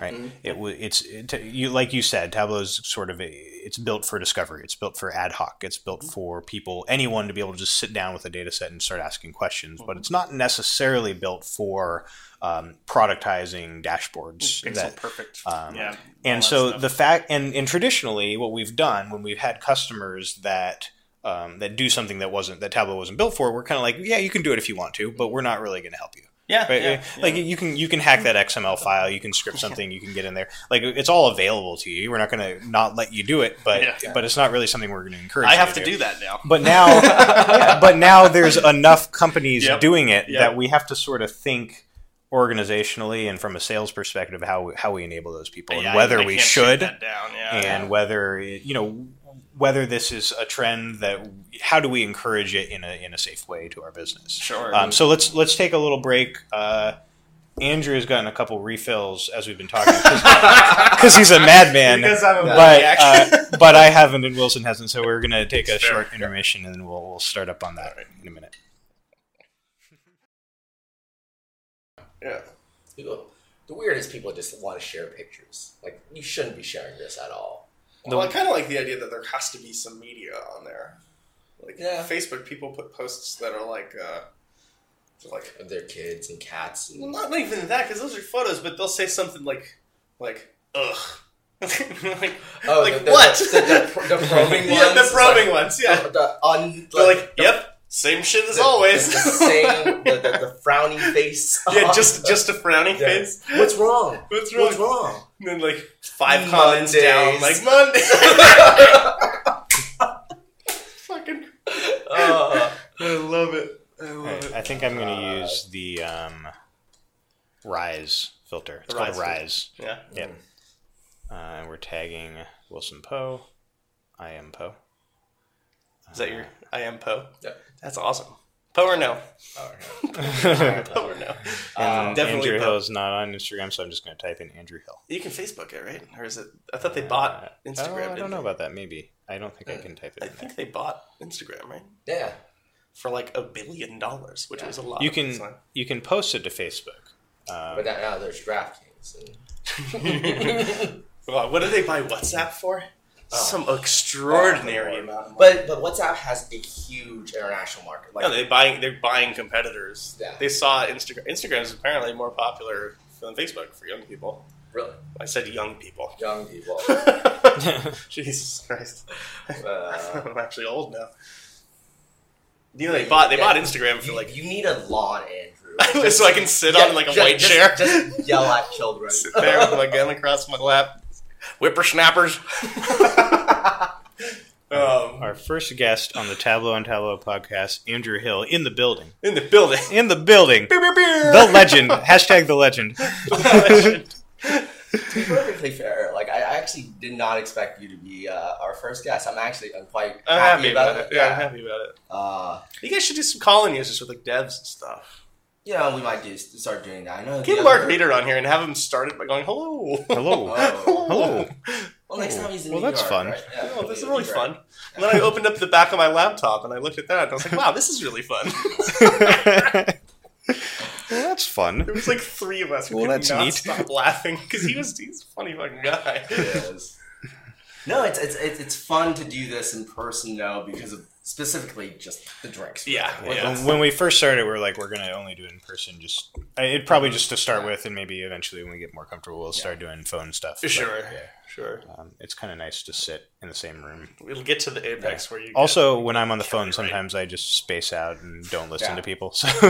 Right. It wa it's it, you like you said, Tableau is sort of a it's built for discovery. It's built for ad hoc. It's built for people anyone to be able to just sit down with a data set and start asking questions. But it's not necessarily built for um, productizing dashboards.
Pixel
that-
perfect.
um,
yeah.
and so
stuff.
the fact and, and traditionally what we've done when we've had customers that um, that do something that wasn't that Tableau wasn't built for, we're kind of like, yeah, you can do it if you want to, but we're not really going to help you.
yeah,
Right?
yeah,
Like you can you can hack that XML file, you can script *laughs* something, you can get in there. Like it's all available to you. We're not going to not let you do it, but
Yeah.
but it's not really something we're going to encourage.
I
you
have to do that now.
But now, yeah, *laughs* but now there's enough companies
Yep.
doing it
Yep.
that we have to sort of think organizationally and from a sales perspective how we, how we enable those people and
Yeah, I-
whether
I
we should
down. Yeah,
and whether you know whether this is a trend that how do we encourage it in a in a safe way to our business.
Sure.
Um, so let's let's take a little break. Uh, Andrew has gotten a couple refills as we've been talking because *laughs* he's a madman.
Because I'm a
but uh, but I haven't and Wilson hasn't, so we're gonna take a
Fair.
short intermission and then we'll we'll start up on that in a minute.
Yeah.
People, the weirdest people just want to share pictures. Like you shouldn't be sharing this at all.
Well, I kind of like the idea that there has to be some media on there. Like
Yeah.
Facebook, people put posts that are like, uh, like
Of their kids and cats and
well, not, not even that because those are photos, but they'll say something like, like, ugh. *laughs* like,
oh,
like
the, the,
what?
The, the, the probing *laughs*
yeah,
ones.
the probing
like,
ones. Yeah,
The, the un,
they're like,
the-
yep, same shit as
the-
always.
The, the same, *laughs* the, the, the frowning face. *laughs*
yeah, just just a frowning
Yeah.
face.
What's wrong? *laughs*
What's wrong?
What's wrong?
And then like five comments down, like Monday. Fucking,
Uh,
I love it. I love
Alright,
it.
I think I'm going to
Uh,
use the um, Rise filter. It's
The
called
Rise
Rise.
Yeah.
Yep. Uh, and we're tagging Wilson Poe. I am Poe.
Is that your I am Poe?
Yeah.
That's awesome. Poe or no?
okay. *laughs*
Poe or no?
And
definitely
Andrew
Poe.
Hill's not on Instagram, so I'm just going to type in Andrew Hill.
You can Facebook it, right? Or is it? I thought they bought
Uh,
Instagram.
Oh, I don't know
they?
about that. Maybe I don't think I can type it.
I
in there.
think they bought Instagram, right?
Yeah.
For like a billion dollars, which was a lot.
You can
the
you can post it to Facebook. Um,
But now, now there's DraftKings. And, *laughs*
Wow, what did they buy WhatsApp for?
Oh.
Some extraordinary amount.
But but WhatsApp has a huge international market. Like
no, they buying they're buying competitors.
Yeah.
They saw Instagram. Instagram is apparently more popular than Facebook for young people.
really
I said young people.
young people. *laughs*
Jesus Christ.
Uh, *laughs*
I'm actually old now. You know they bought they
Yeah.
bought Instagram for
you,
like
you need a lawn, Andrew. *laughs*
so I can sit on like a
just-
white
just-
chair.
Just yell at children.
sit there with my gun across my lap. Whippersnappers. *laughs* um,
Our first guest on the Tableau and Tableau podcast, Andrew Hill, in the building.
in the building.
In the building.
Beer, beer, beer.
The legend. Hashtag *laughs* the legend.
to be perfectly fair, like I I actually did not expect you to be uh, our first guest. I'm actually I'm quite
I'm
happy, about, it.
Yeah, I'm happy about it.
Uh,
You guys should do some calling just with like devs and stuff.
You know, we might do start doing that. I know.
Get Mark
other-
Reeder on here and have him start it by going hello.
Hello. *laughs*
Oh.
Hello.
Well, next time he's in
Well,
New
that's
York,
fun.
right? Yeah,
Oh, this is really
be great.
fun. And then I opened up the back of my laptop and I looked at that and I was like, wow, this is really fun. *laughs*
well, that's fun.
There was like three of us who
Well,
could
that's
not
neat.
stop laughing because he was he's a funny fucking guy.
It is. No, it's, it's it's it's fun to do this in person though because of specifically just the drinks.
Yeah, yeah.
When we first started, we are like, we're gonna only do it in person. Just it probably just to start with, and maybe eventually when we get more comfortable, we'll start doing phone stuff.
For
But,
sure,
yeah,
sure.
um, it's kind of nice to sit in the same room.
We'll get to the apex where you get-
Also, when I'm on the phone,
right.
sometimes I just space out and don't listen
Yeah.
to people. So, *laughs*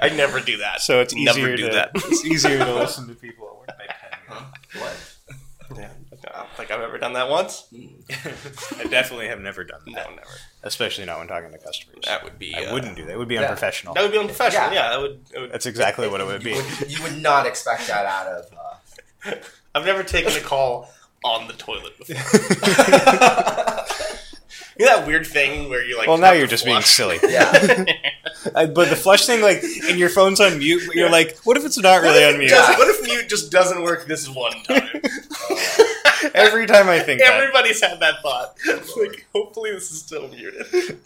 I never do that.
so it's
Never
easier
do
to
that. *laughs*
it's easier to listen to people at work.
Huh? What?
Yeah. think I've ever done that once. *laughs*
I definitely have never done that.
No,
that,
never.
especially not when talking to customers.
That would be.
I
uh,
wouldn't do that. It would be
yeah.
unprofessional.
That would be unprofessional.
Yeah.
Yeah, that would. It would
That's exactly what it would be.
You would, you would not expect that out of. Uh, *laughs*
I've never taken a call on the toilet before. *laughs* you know that weird thing where you like.
Well, now you're just being silly.
yeah.
Uh, but the flush thing, like, and your phone's on mute, but you're like, what if it's not really on mute?
Does- what if mute just doesn't work this one time? *laughs*
Every time I think that.
Everybody's had that thought. *laughs* Like, hopefully this is still muted.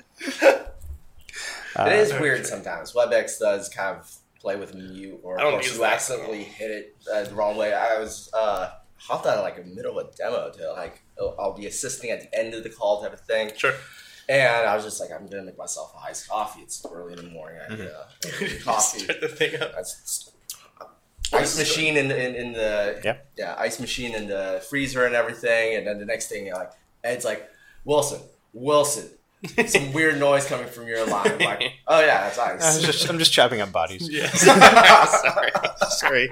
Uh, *laughs*
It is weird sometimes. WebEx does kind of play with mute, or
I don't
of course you
that.
accidentally hit it uh, the wrong way. I was uh, hopped on like in the middle of a demo to like I'll- I'll be assisting at the end of the call type of thing,
Sure.
and I was just like, I'm gonna make myself a iced coffee. It's early in the morning. I need
Mm-hmm.
a, a coffee.
Start the thing up.
That's- ice machine in, in, in the
Yeah.
yeah ice machine in the freezer and everything and then the next thing you're like Ed's like Wilson Wilson some *laughs* weird noise coming from your line I'm like oh yeah that's
I was
ice
just, I'm just chopping up bodies.
Yes. *laughs*
Sorry. Sorry.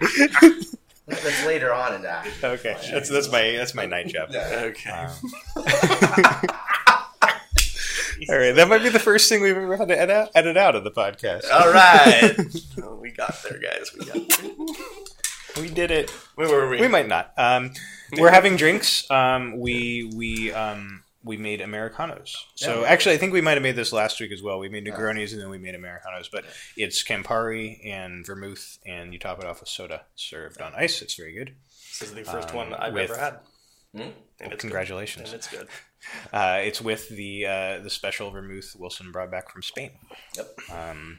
that's later on in that
Okay, that's that's my that's my night job.
yeah.
Okay.
Um, *laughs* all right, that might be the first thing we've ever had to edit out, edit out of the podcast.
All right. *laughs* Oh, we got there, guys. We got there.
We did it.
Where were we?
We might not. Um, we're having drinks. Um, we we um, we made americanos. So
Yeah.
actually, I think we might have made this last week as well. We made Negronis and then we made americanos. But it's Campari and vermouth, and you top it off with soda served on ice. It's very good.
This is the first
Um,
one I've
with-
ever had. And it's
Congratulations.
Good. And it's good. *laughs*
Uh, it's with the uh, the special vermouth Wilson brought back from Spain.
Yep.
Um,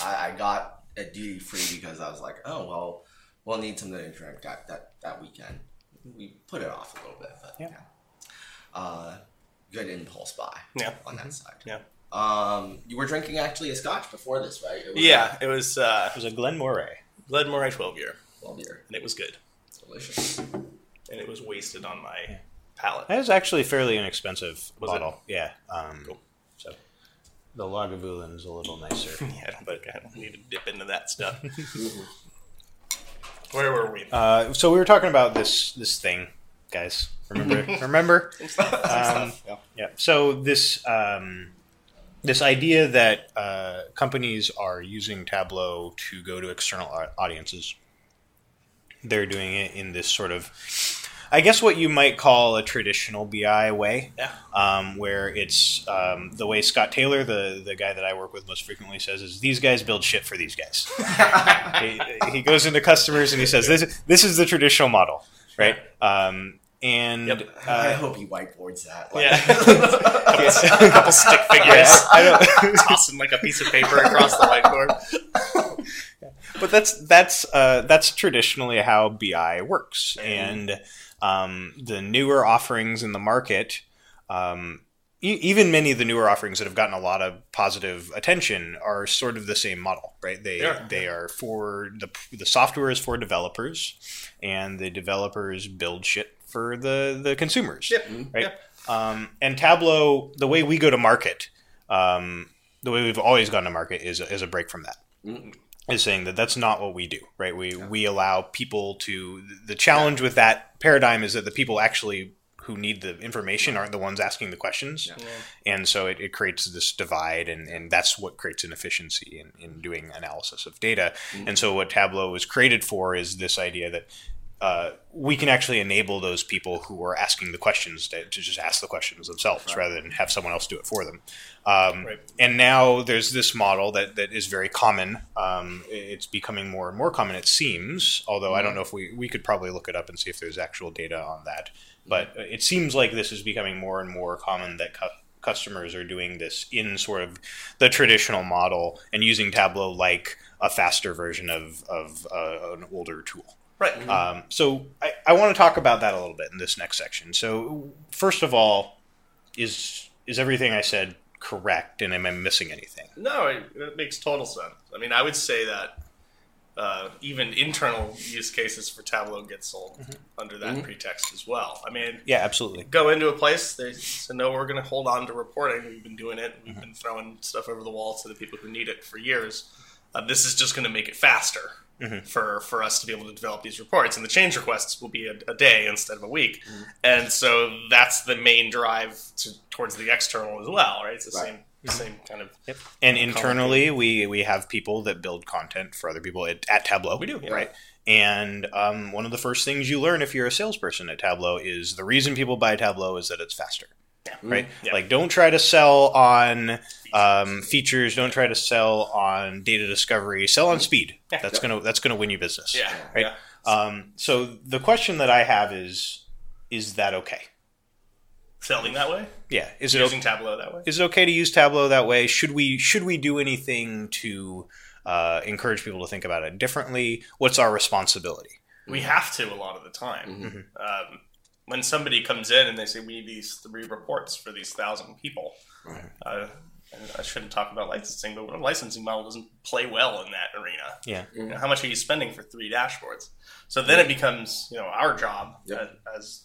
I, I got a duty free because I was like oh well we'll need something to drink that, that that weekend we put it off a little bit but
Yeah.
yeah, Uh, good impulse buy
Yeah.
on that side
Yeah.
um you were drinking actually a scotch before this right it was
Yeah, it was uh,
it was a Glenmorangie.
Glenmorangie 12 year,
a well beer
and it was good.
delicious
And it was wasted on my palate.
That is actually a fairly inexpensive
Was it?
bottle. Yeah. Um,
Cool.
So the Lagavulin is a little nicer. *laughs*
Yeah, I don't think I don't need to dip into that stuff. *laughs* Where were we?
Uh, so we were talking about this this thing, guys. Remember? *laughs* remember? Um,
yeah.
yeah. So this um, this idea that uh, companies are using Tableau to go to external audiences. They're doing it in this sort of, I guess, what you might call a traditional BI way.
Yeah.
um, where it's um, the way Scott Taylor, the the guy that I work with most frequently, says is these guys build shit for these guys. *laughs* he, he goes into customers and he says this this is the traditional model, right? Um, and
Yep.
I
uh,
hope he whiteboards that like,
Yeah. *laughs* *laughs* a couple stick figures.
I don't,
Tossing like a piece of paper across the whiteboard.
But that's that's uh, that's traditionally how BI works, and um, the newer offerings in the market. Um, e- even many of the newer offerings that have gotten a lot of positive attention are sort of the same model, right? They
Yeah.
they are for the the software is for developers, and the developers build shit for the the consumers,
Yep.
right? Um, and Tableau, the way we go to market, um, the way we've always gone to market is a, is a break from that.
Mm.
Is saying that that's not what we do, right? We we allow people to. The challenge with that paradigm is that the people actually who need the information aren't the ones asking the questions,
Yeah.
and so it, it creates this divide, and, and that's what creates inefficiency in, in doing analysis of data. Mm-hmm. And so what Tableau was created for is this idea that uh, we can actually enable those people who are asking the questions to, to just ask the questions themselves rather than have someone else do it for them. Um,
Right.
And now there's this model that, that is very common. Um, it's becoming more and more common, it seems, although I don't know if we, we could probably look it up and see if there's actual data on that. But uh, it seems like this is becoming more and more common that cu- customers are doing this in sort of the traditional model and using Tableau like a faster version of, of uh, an older tool.
Right.
Um, so I, I want to talk about that a little bit in this next section. So first of all, is is everything I said correct, and am I missing anything?
No, it, it makes total sense. I mean, I would say that uh, even internal use cases for Tableau get sold under that pretext as well. I mean,
Yeah, absolutely.
go into a place, they say, no, we're going to hold on to reporting. We've been doing it. We've been throwing stuff over the wall to the people who need it for years. Uh, this is just going to make it faster. Mm-hmm. for for us to be able to develop these reports, and the change requests will be a, a day instead of a week, mm-hmm. and so that's the main drive to, towards the external as well, right? It's the
Right.
same mm-hmm. same kind of
And internally, we we have people that build content for other people at, at Tableau. We
do, yeah.
right? And um, one of the first things you learn if you're a salesperson at Tableau is the reason people buy Tableau is that it's faster. Right?
Yeah.
Like, don't try to sell on um, features. Don't try to sell on data discovery. Sell on speed.
Yeah.
That's gonna that's gonna win you business.
yeah,
Right.
yeah.
Um, so the question that I have is, is that okay?
Selling that way,
Yeah. Is it
using
okay?
Tableau that way.
is it okay to use Tableau that way? Should we should we do anything to uh, encourage people to think about it differently? What's our responsibility?
We have to a lot of the time. Um, when somebody comes in and they say we need these three reports for these thousand people, uh, I shouldn't talk about licensing, but a licensing model doesn't play well in that arena.
Yeah,
You know, how much are you spending for three dashboards? So then it becomes you know our job
Yep.
as, as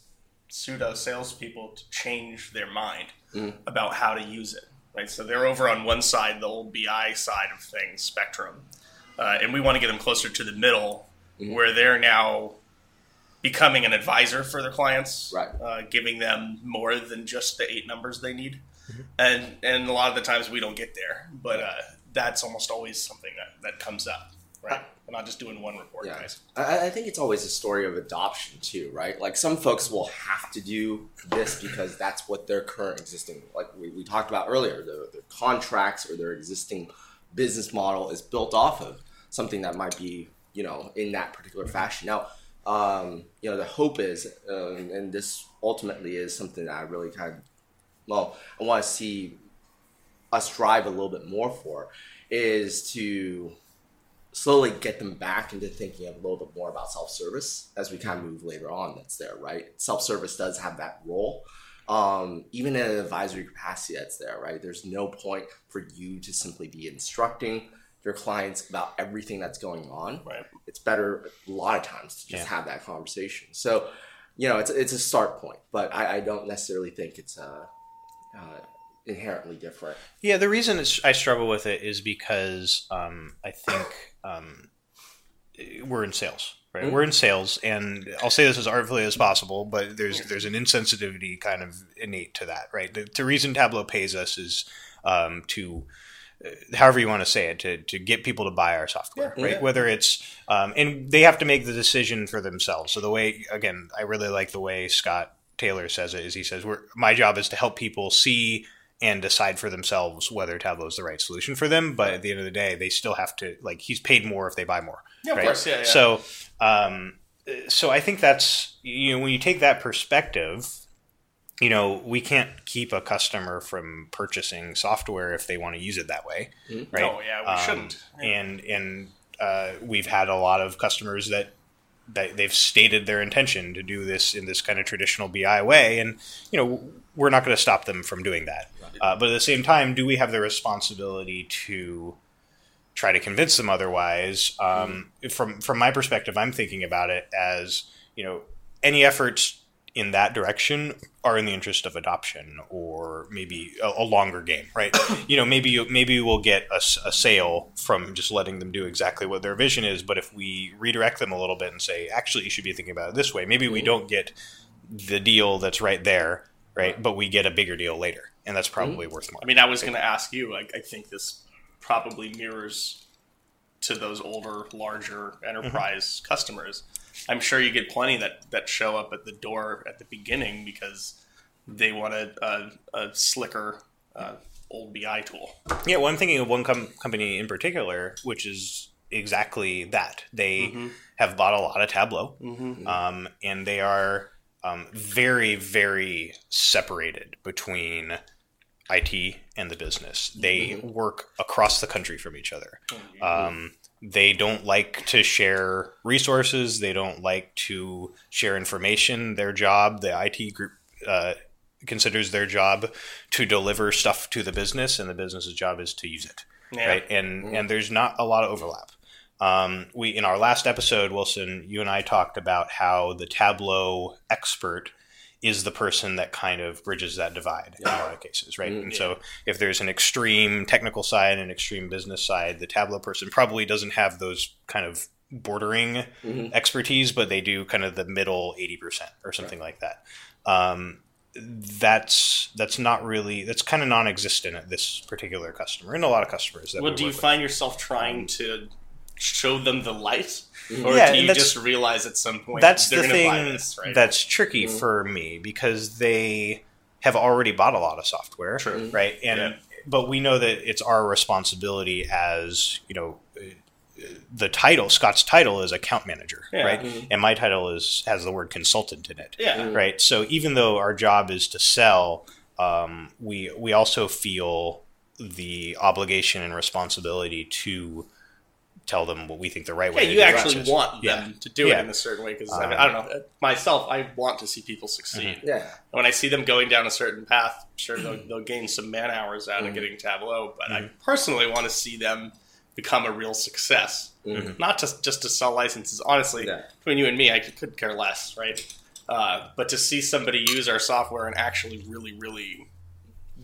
pseudo salespeople to change their mind
Mm.
about how to use it. Right, so they're over on one side, the old BI side of things, Spectrum, uh, and we want to get them closer to the middle,
Mm-hmm.
where they're now becoming an advisor for their clients,
Right.
uh, giving them more than just the eight numbers they need,
Mm-hmm.
and and a lot of the times we don't get there, but uh, that's almost always something that, that comes up, right? We're not just doing one report,
Yeah.
guys.
I, I think it's always a story of adoption too, right? Like some folks will have to do this because that's what their current existing, like we, we talked about earlier, their, their contracts or their existing business model is built off of something that might be, you know, in that particular fashion. Now, um, you know, the hope is, um, and this ultimately is something that I really kind of, well, I want to see us strive a little bit more for, is to slowly get them back into thinking a little bit more about self-service as we kind of move later on that's there right? Self-service does have that role. Um, even in an advisory capacity that's there right? There's no point for you to simply be instructing your clients about everything that's going on
Right.
it's better a lot of times to just
Yeah.
have that conversation so you know it's, it's a start point but i, I don't necessarily think it's uh, uh, inherently different
yeah. The reason it's, I struggle with it is because um, I think um, we're in sales. Right, we're in sales, and I'll say this as artfully as possible, but there's there's an insensitivity kind of innate to that, right? The, the reason Tableau pays us is um, to however you want to say it, to, to get people to buy our software,
Yeah.
right?
Yeah.
Whether it's, um, and they have to make the decision for themselves. So the way, again, I really like the way Scott Taylor says it is he says, We're, my job is to help people see and decide for themselves whether Tableau is the right solution for them. But at the end of the day, they still have to, like, he's paid more if they buy more.
Yeah, of course, yeah, yeah.
So, um, so I think that's, you know, when you take that perspective, you know, we can't keep a customer from purchasing software if they want to use it that way, right?
No, yeah, we
Um,
shouldn't.
And and uh, we've had a lot of customers that that they've stated their intention to do this in this kind of traditional BI way, and you know, we're not going to stop them from doing that. Uh, but at the same time, do we have the responsibility to try to convince them otherwise? Um, From from my perspective, I'm thinking about it as you know, any efforts in that direction are in the interest of adoption or maybe a, a longer game, right? *coughs* you know, maybe you, maybe we'll get a sale from just letting them do exactly what their vision is. But if we redirect them a little bit and say, actually, you should be thinking about it this way, maybe we mm-hmm. don't get the deal that's right there, right? But we get a bigger deal later, and that's mm-hmm. probably worth more.
I mean, I was going to ask you. I, I think this probably mirrors to those older, larger mm-hmm. enterprise customers. I'm sure you get plenty that that show up at the door at the beginning because they want a, a, a slicker uh, old BI tool.
Yeah, well, I'm thinking of one com- company in particular, which is exactly that. They have bought a lot of Tableau, um, and they are um, very, very separated between IT and the business. They work across the country from each other. Um, they don't like to share resources. They don't like to share information. Their job, the IT group, uh, considers their job to deliver stuff to the business, and the business's job is to use it.
Yeah.
Right, and and there's not a lot of overlap. Um, we in our last episode, Wilson, you and I talked about how the Tableau expert is the person that kind of bridges that divide in a lot of cases, right? And so if there's an extreme technical side and an extreme business side, the Tableau person probably doesn't have those kind of bordering
Mhm.
expertise, but they do kind of the middle eighty percent or something like that. Um, that's that's not really that's kind of non-existent at this particular customer and a lot of customers. That
Well,
we
do you
with.
find yourself trying to show them the light, or
Yeah,
do you just realize at some point
that's
they're
the
going buy
thing
this, right?
that's tricky for me because they have already bought a lot of software
True.
right? And
Yeah.
but we know that it's our responsibility as you know uh, the title scott's title is account manager
Yeah.
right? And my title is has the word consultant in it
yeah,
right? So even though our job is to sell um, we we also feel the obligation and responsibility to tell them what we think the right
yeah.
way to
You actually
it is.
want
Yeah.
them to do
Yeah.
it in a certain way because I, mean,
Um,
I don't know myself. I want to see people succeed.
Yeah.
When I see them going down a certain path, sure they'll, *clears throat* they'll gain some man hours out
Mm-hmm.
of getting Tableau, but I personally want to see them become a real success.
Mm-hmm.
Not just just to sell licenses. Honestly,
Yeah.
between you and me, I could, could care less, right? Uh, but to see somebody use our software and actually really, really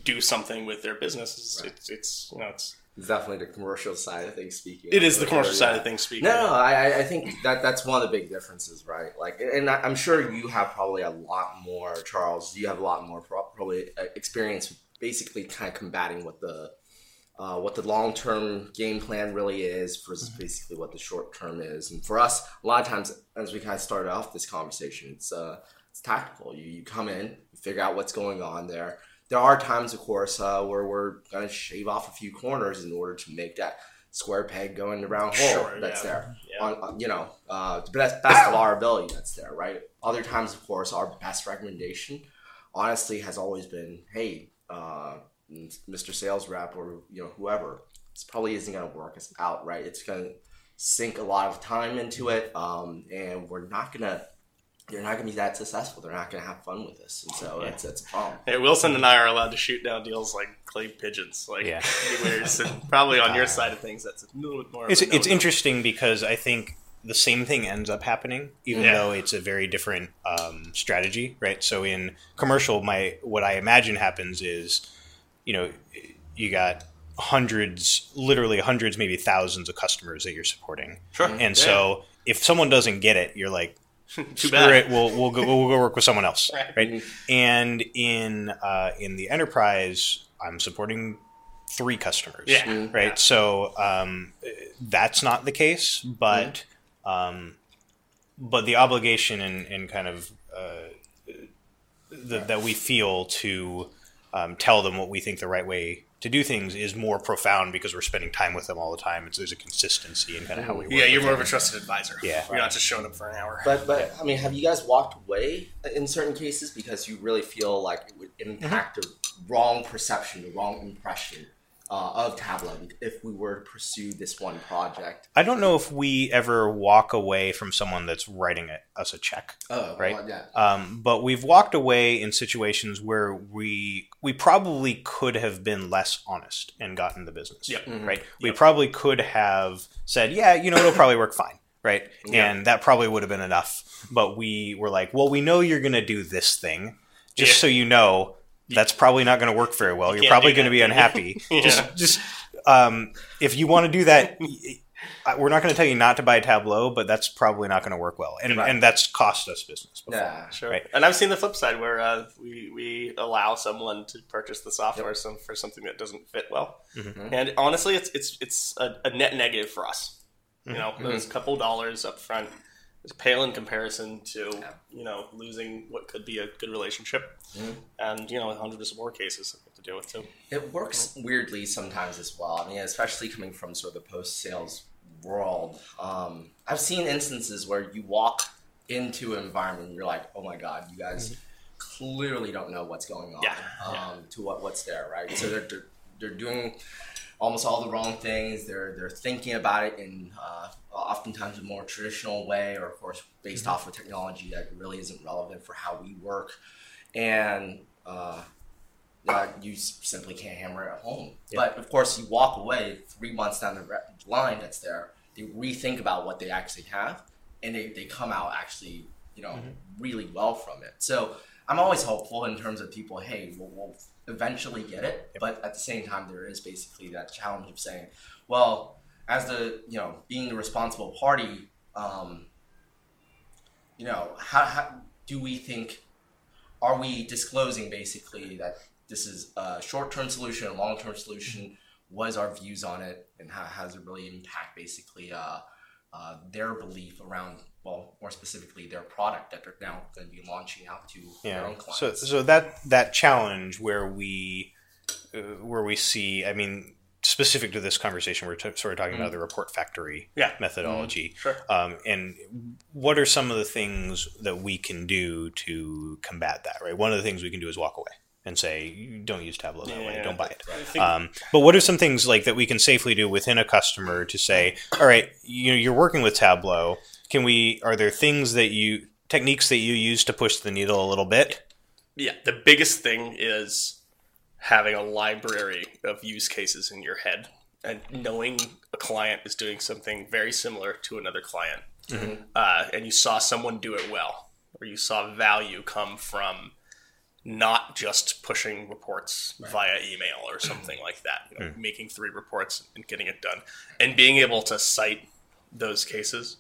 do something with their business, is, it's, it's you know, it's
It's definitely the commercial side of things speaking.
it is the commercial side of things speaking.
No, no, I, I- think that that's one of the big differences, right? Like, and I- I'm sure you have probably a lot more, Charles. You have a lot more probably uh, experience, basically kind of combating what the uh, what the long term game plan really is versus basically what the short term is. And for us, a lot of times, as we kind of started off this conversation, it's uh, it's tactical. You you come in, you figure out what's going on there. There are times, of course, uh, where we're going to shave off a few corners in order to make that square peg go in the round hole
Sure,
that's
yeah.
there.
Yeah.
On, on, you know, uh, the best, best of our ability that's there, right? Other times, of course, our best recommendation, honestly, has always been, hey, uh, Mr. Sales Rep or you know whoever, this probably isn't going to work us out, right? It's going to sink a lot of time into it, um, and we're not going to. They're not going to be that successful. They're not going to have fun with this, and so that's that's a problem.
Hey, Wilson and I are allowed to shoot down deals like clay pigeons, like
Yeah.
anyways, and probably on your side of things, that's a little bit more. of
It's
a
it's
no-no.
interesting because I think the same thing ends up happening, even
Yeah.
though it's a very different um, strategy, right? So in commercial, my what I imagine happens is, you know, you got hundreds, literally hundreds, maybe thousands of customers that you're supporting,
Sure.
and
Yeah.
so if someone doesn't get it, you're like, *laughs*
Too
screw
bad.
it, we'll we'll go we'll go work with someone else, *laughs*
Right.
right? And in uh, in the enterprise, I'm supporting three customers
Yeah.
right? So um, that's not the case, but um, but the obligation and, and kind of uh, the, that we feel to um, tell them what we think the right way to do things is more profound because we're spending time with them all the time. It's there's a consistency in kind of how we work.
Yeah, you're
with
more of a trusted advisor.
Yeah.
you're not just showing up for an hour.
But but I mean, have you guys walked away in certain cases because you really feel like it would impact mm-hmm. the wrong perception, the wrong impression uh, of Tableau if we were to pursue this one project?
I don't know if we ever walk away from someone that's writing it, us a check.
Oh,
Right.
well, yeah.
Um, but we've walked away in situations where we we probably could have been less honest and gotten the business.
Yep.
Right. We probably could have said, yeah, you know, it'll probably work fine. Right. And that probably would have been enough. But we were like, well, we know you're going to do this thing. Just
Yeah.
so you know, that's probably not going to work very well. You're probably going to be unhappy. *laughs*
Yeah.
Just, just um, if you want to do that, y- y- we're not going to tell you not to buy Tableau, but that's probably not going to work well, and
Right.
and that's cost us business. Before.
Yeah.
Sure.
Right.
And I've seen the flip side where uh, we, we allow someone to purchase the software some, for something that doesn't fit well.
Mm-hmm.
And honestly, it's it's it's a, a net negative for us. You know,
Mm-hmm.
those couple dollars up front is pale in comparison to you know losing what could be a good relationship,
Mm-hmm.
and you know hundreds of more cases that we have to deal with too.
It works weirdly sometimes as well. I mean, especially coming from sort of the post sales world. Um, I've seen instances where you walk into an environment and you're like, oh my God, you guys clearly don't know what's going on
Yeah,
um,
yeah.
to what, what's there, right? So they're, they're, they're doing almost all the wrong things. They're, they're thinking about it in uh, oftentimes a more traditional way, or of course, based off of technology that really isn't relevant for how we work. And uh, uh, you simply can't hammer it at home. But of course, you walk away three months down the line that's there. They rethink about what they actually have, and they, they come out actually, you know, really well from it. So I'm always hopeful in terms of people. Hey, we'll, we'll eventually get it, but at the same time, there is basically that challenge of saying, well, as the you know being the responsible party, um, you know, how, how do we think? Are we disclosing basically that this is a short-term solution, a long-term solution? What is our views on it, and how has it really impact basically uh, uh, their belief around? Well, more specifically, their product that they're now going to be launching out to their own
So,
clients.
so that that challenge where we uh, where we see, I mean, specific to this conversation, we're t- sort of talking about the report factory
Yeah.
methodology.
Sure.
Um, and what are some of the things that we can do to combat that? Right. One of the things we can do is walk away and say, "Don't use Tableau that way.
Yeah,
Don't buy it." Um, but what are some things like that we can safely do within a customer to say, all right, you know, you're working with Tableau. Can we? Are there things that you techniques that you use to push the needle a little bit?
yeah, the biggest thing is having a library of use cases in your head and knowing a client is doing something very similar to another client. Uh, and you saw someone do it well, or you saw value come from not just pushing reports via email or something like that, you know, making three reports and getting it done, and being able to cite those cases.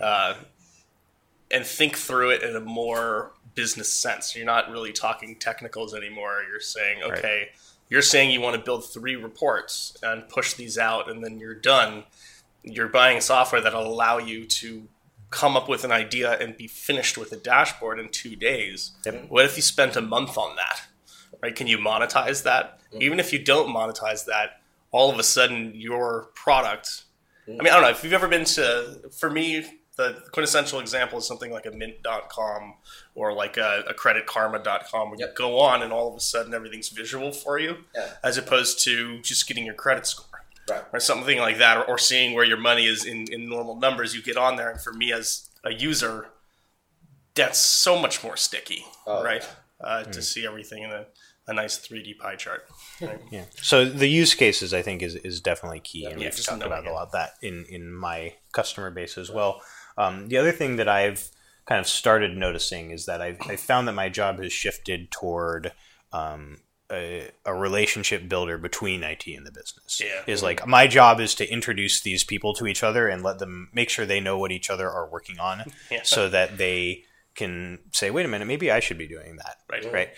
Uh, and think through it in a more business sense. You're not really talking technicals anymore. You're saying, okay, you're saying you want to build three reports and push these out, and then you're done. You're buying software that'll allow you to come up with an idea and be finished with a dashboard in two days.
Yep.
What if you spent a month on that? Right? Can you monetize that? Mm-hmm. Even if you don't monetize that, all of a sudden your product I mean, I don't know if you've ever been to. For me, the quintessential example is something like a Mint.com or like a, a CreditKarma.com, where you go on and all of a sudden everything's visual for you,
Yeah.
as opposed to just getting your credit score
Right.
or something like that, or, or seeing where your money is in, in normal numbers. You get on there, and for me as a user, that's so much more sticky,
Oh,
right? Uh, To see everything in a, a nice 3D pie chart. *laughs* Right?
Yeah. So the use cases, I think, is, is definitely key, and
Yeah,
we've talked
knowing
about a lot of that in in my customer base as well. Um, the other thing that I've kind of started noticing is that I've I found that my job has shifted toward um, a, a relationship builder between IT and the business.
Yeah.
Is like my job is to introduce these people to each other and let them make sure they know what each other are working on, *laughs*
Yeah.
so that they can say, "Wait a minute, maybe I should be doing that."
Right.
right?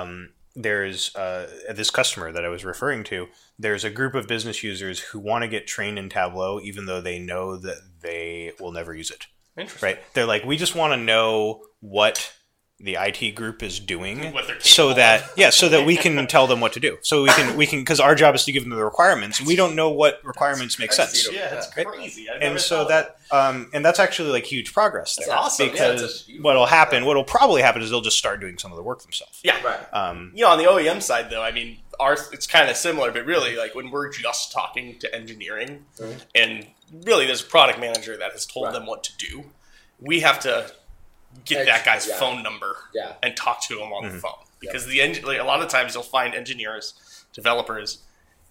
Um, there's uh, this customer that I was referring to. There's a group of business users who want to get trained in Tableau, even though they know that they will never use it.
Interesting.
Right? They're like, we just want to know what the IT group is doing, so that
of.
yeah, so that we can *laughs* tell them what to do. So we can we can because our job is to give them the requirements. We don't know what requirements make sense.
Yeah, that's
Right.
crazy. I never
And so
thought
that, um, and that's actually like huge progress there.
That's awesome.
Because
that's a huge-
what'll happen, what'll probably happen is they'll just start doing some of the work themselves.
Yeah.
Right.
Um,
you know, on the OEM side, though, I mean, ours it's kind of similar, but really, like when we're just talking to engineering, and really there's a product manager that has told
Right.
them what to do, we have to get
Edge-
that guy's
yeah.
phone number
Yeah.
and talk to him on the mm-hmm. phone because the eng- like, a lot of times you'll find engineers, developers,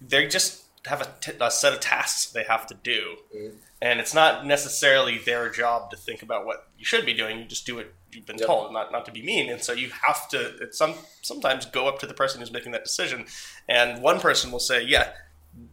they just have a, t- a set of tasks they have to do, mm-hmm. and it's not necessarily their job to think about what you should be doing. You just do what you've been
Yep.
told, not not to be mean. And so you have to it's some sometimes go up to the person who's making that decision, and one person will say, "Yeah."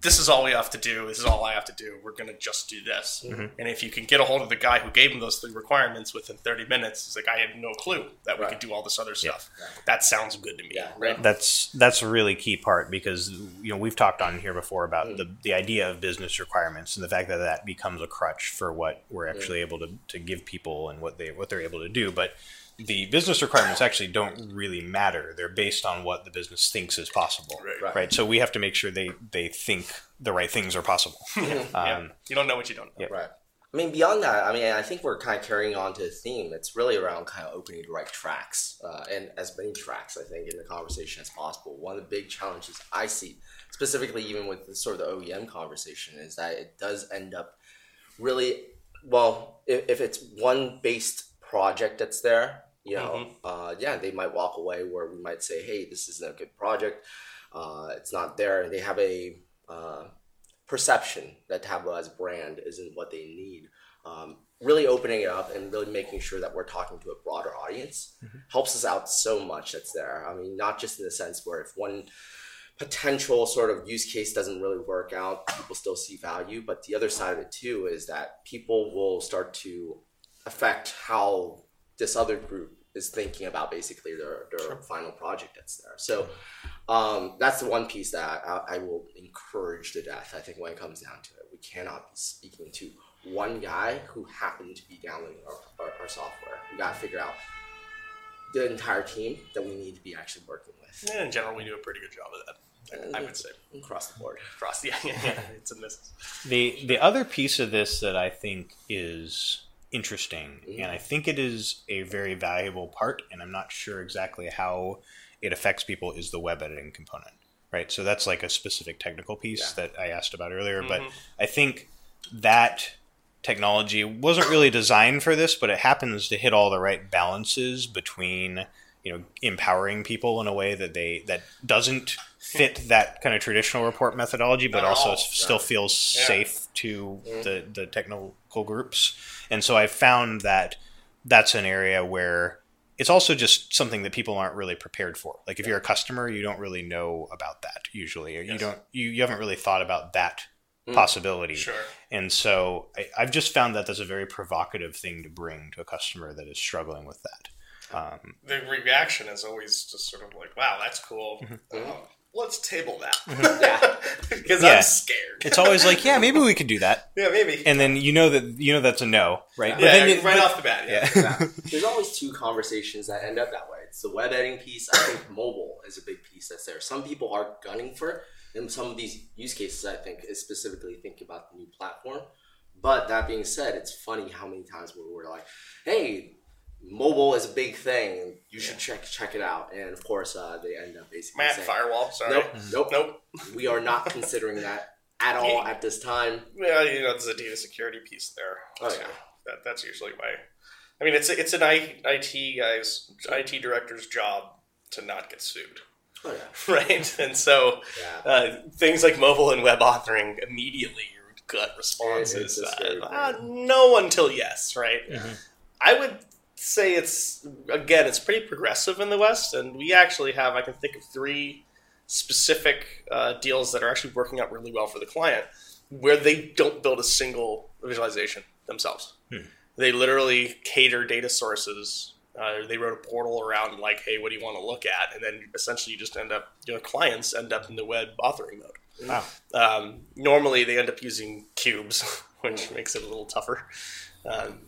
This is all we have to do. This is all I have to do. We're going to just do this. Mm-hmm. And if you can get a hold of the guy who gave him those three requirements within 30 minutes, it's like, I had no clue that we
Right.
could do all this other stuff. That sounds good to me.
Yeah.
Right.
that's that's a really key part because you know we've talked on here before about mm. the, the idea of business requirements and the fact that that becomes a crutch for what we're actually able to, to give people and what they what they're able to do but the business requirements actually don't really matter they're based on what the business thinks is possible
Right.
Right.
so we have to make sure they they think the right things are possible *laughs*
yeah.
um,
You don't know what you don't know.
Yeah.
Right. I mean, beyond that, I mean, I think we're kind of carrying on to the theme. It's really around kind of opening the right tracks uh, and as many tracks, I think, in the conversation as possible. One of the big challenges I see, specifically even with the, sort of the OEM conversation, is that it does end up really well if, if it's one based project that's there. You know, uh, yeah, they might walk away where we might say, "Hey, this isn't a good project. Uh, it's not there." And They have a uh, perception that Tableau as a brand isn't what they need. Um, really opening it up and really making sure that we're talking to a broader audience helps us out so much that's there. I mean, not just in the sense where if one potential sort of use case doesn't really work out, people still see value. But the other side of it too is that people will start to affect how this other group is thinking about basically their, their final project that's there. So um, that's the one piece that I, I will encourage to death. I think when it comes down to it, we cannot be speaking to one guy who happened to be downloading our, our, our software. We got to figure out the entire team that we need to be actually working with
Yeah, in general, we do a pretty good job of that. I, I would say
across the board.
across *laughs* the yeah, yeah, it's a miss.
The the other piece of this that I think is interesting, and I think it is a very valuable part, and I'm not sure exactly how it affects people, is the web editing component. Right. So that's like a specific technical piece that I asked about earlier. But mm-hmm. I think that technology wasn't really designed for this, but it happens to hit all the right balances between you know empowering people in a way that they that doesn't fit that kind of traditional report methodology, but
Not
also
all,
still
no.
feels
Yeah.
safe to the the technical groups. And so I found that that's an area where it's also just something that people aren't really prepared for. Like if you're a customer, you don't really know about that usually, or you don't you, you haven't really thought about that possibility.
Sure.
And so I, I've just found that that's a very provocative thing to bring to a customer that is struggling with that. Um,
The reaction is always just sort of like, "Wow, that's cool.
Mm-hmm.
Let's table that." *laughs* *laughs*
Yeah.
because
Yeah.
I'm scared.
it's always like, yeah, maybe we could do that, *laughs*
yeah, maybe.
and then you know that you know that's a no, right?
yeah,
then it-
right
but-
off the bat. Yeah.
yeah.
There's always two conversations that end up that way. It's the web editing piece. I think mobile is a big piece that's there. Some people are gunning for it, and some of these use cases I think is specifically thinking about the new platform. But that being said, it's funny how many times we were like, "Hey, mobile is a big thing. You should check check it out." And of course, uh, they end up basically
Matt
saying,
Firewall. Sorry.
"Nope, nope,
Nope.
We are not considering that at all *laughs* at this time."
Well, you know, there's a data security piece there.
Oh,
So
yeah.
that, that's usually my. I mean, it's it's an I, IT guy's IT director's job to not get sued,
Oh yeah, *laughs*
right? And so
yeah.
uh, things like mobile and web authoring immediately your gut response
It's
is
a scary
uh,
thing.
uh, no until yes, right?
Mhm.
I would say it's again it's pretty progressive in the West, and we actually have I can think of three specific uh, deals that are actually working out really well for the client, where they don't build a single visualization themselves. They literally cater data sources. Uh, they wrote a portal around like, hey, what do you want to look at? And then essentially you just end up, your clients end up in the web authoring mode.
Wow.
Um, normally they end up using cubes, *laughs* which makes it a little tougher. Um,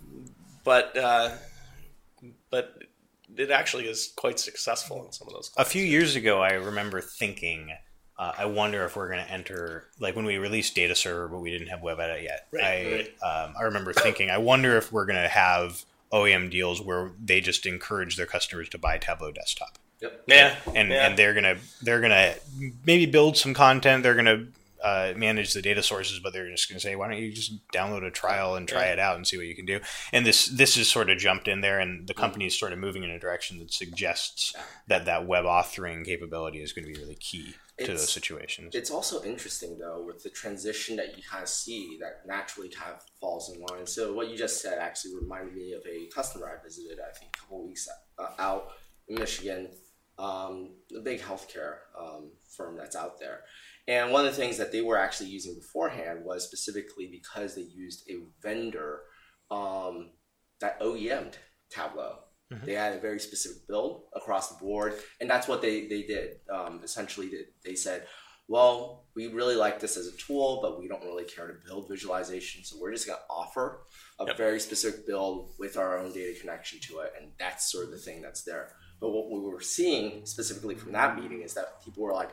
but uh, but it actually is quite successful in some of those.
A few years ago, I remember thinking, uh, I wonder if we're going to enter like when we released Data Server, but we didn't have Web Edit yet.
Right,
I um, I remember thinking, I wonder if we're going to have OEM deals where they just encourage their customers to buy Tableau Desktop,
Yep.
Yeah,
and
yeah.
and they're gonna they're gonna maybe build some content. They're gonna uh, manage the data sources, but they're just going to say, "Why don't you just download a trial and try
Yeah.
it out and see what you can do?" And this this is sort of jumped in there, and the company is sort of moving in a direction that suggests that that web authoring capability is going to be really key to
It's-
those situations.
It's also interesting though with the transition that you kind of see that naturally kind of falls in line. So what you just said actually reminded me of a customer I visited I think a couple weeks uh, out in Michigan, um, a big healthcare um, firm that's out there. And one of the things that they were actually using beforehand was specifically because they used a vendor um, that OEM'd Tableau. They had a very specific build across the board, and that's what they, they did. Um, essentially, they, they said, well, we really like this as a tool, but we don't really care to build visualization, so we're just going to offer a
Yep.
very specific build with our own data connection to it, and that's sort of the thing that's there. But what we were seeing specifically from that meeting is that people were like,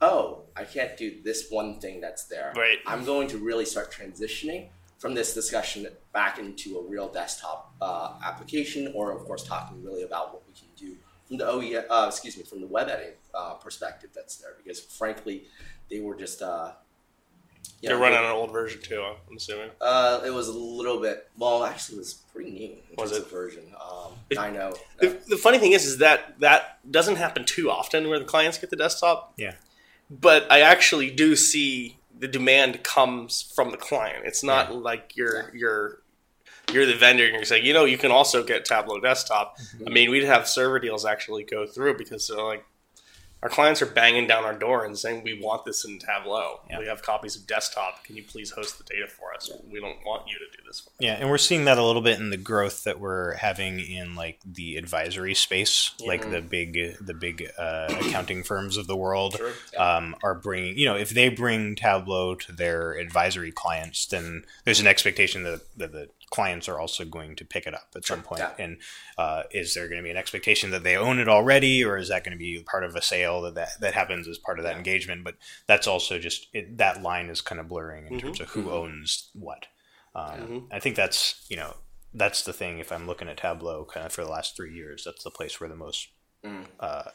oh, I can't do this one thing that's there.
Right.
I'm going to really start transitioning from this discussion back into a real desktop uh, application, or of course, talking really about what we can do from the OE, uh, excuse me, from the web editing uh, perspective that's there. Because frankly, they were just, uh, you
They're
know,
running an old version too. I'm assuming.
Uh, it was a little bit. Well, actually, it was pretty new.
Was it?
version? Um,
It-
I know.
The, the funny thing is, is that that doesn't happen too often where the clients get the desktop.
Yeah.
But I actually do see the demand comes from the client. It's not like you're you're you're the vendor and you're saying, you know, you can also get Tableau desktop. Mm-hmm. I mean, we'd have server deals actually go through because they're like, our clients are banging down our door and saying we want this in Tableau.
Yeah.
We have copies of desktop. Can you please host the data for us? We don't want you to do this. For us.
Yeah, and we're seeing that a little bit in the growth that we're having in like the advisory space, like the big the big uh, accounting firms of the world
Sure.
um, are bringing. You know, if they bring Tableau to their advisory clients, then there's an expectation that, that the clients are also going to pick it up at some point.
yeah.
And uh, is there going to be an expectation that they own it already, or is that going to be part of a sale that that, that happens as part of that engagement? But that's also just it, that line is kind of blurring in terms of who owns what. Um, I think that's you know that's the thing. If I'm looking at Tableau, kind of for the last three years, that's the place where the most uh,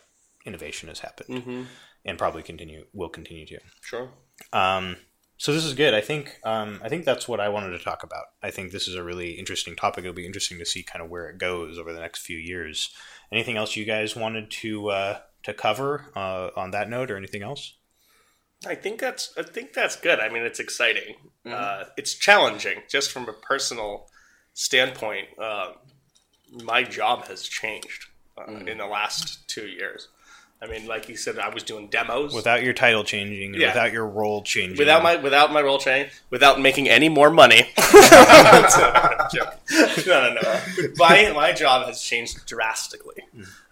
innovation has happened, and probably continue will continue to.
Sure.
Um, so this is good. I think um, I think that's what I wanted to talk about. I think this is a really interesting topic. It'll be interesting to see kind of where it goes over the next few years. Anything else you guys wanted to uh, to cover uh, on that note, or anything else?
I think that's I think that's good. I mean, it's exciting. Uh, it's challenging, just from a personal standpoint. Uh, my job has changed uh, in the last two years. I mean, like you said, I was doing demos
Without your title changing,
Yeah.
without your role changing,
without my without my role change, without making any more money. *laughs* No, no, no. My my job has changed drastically.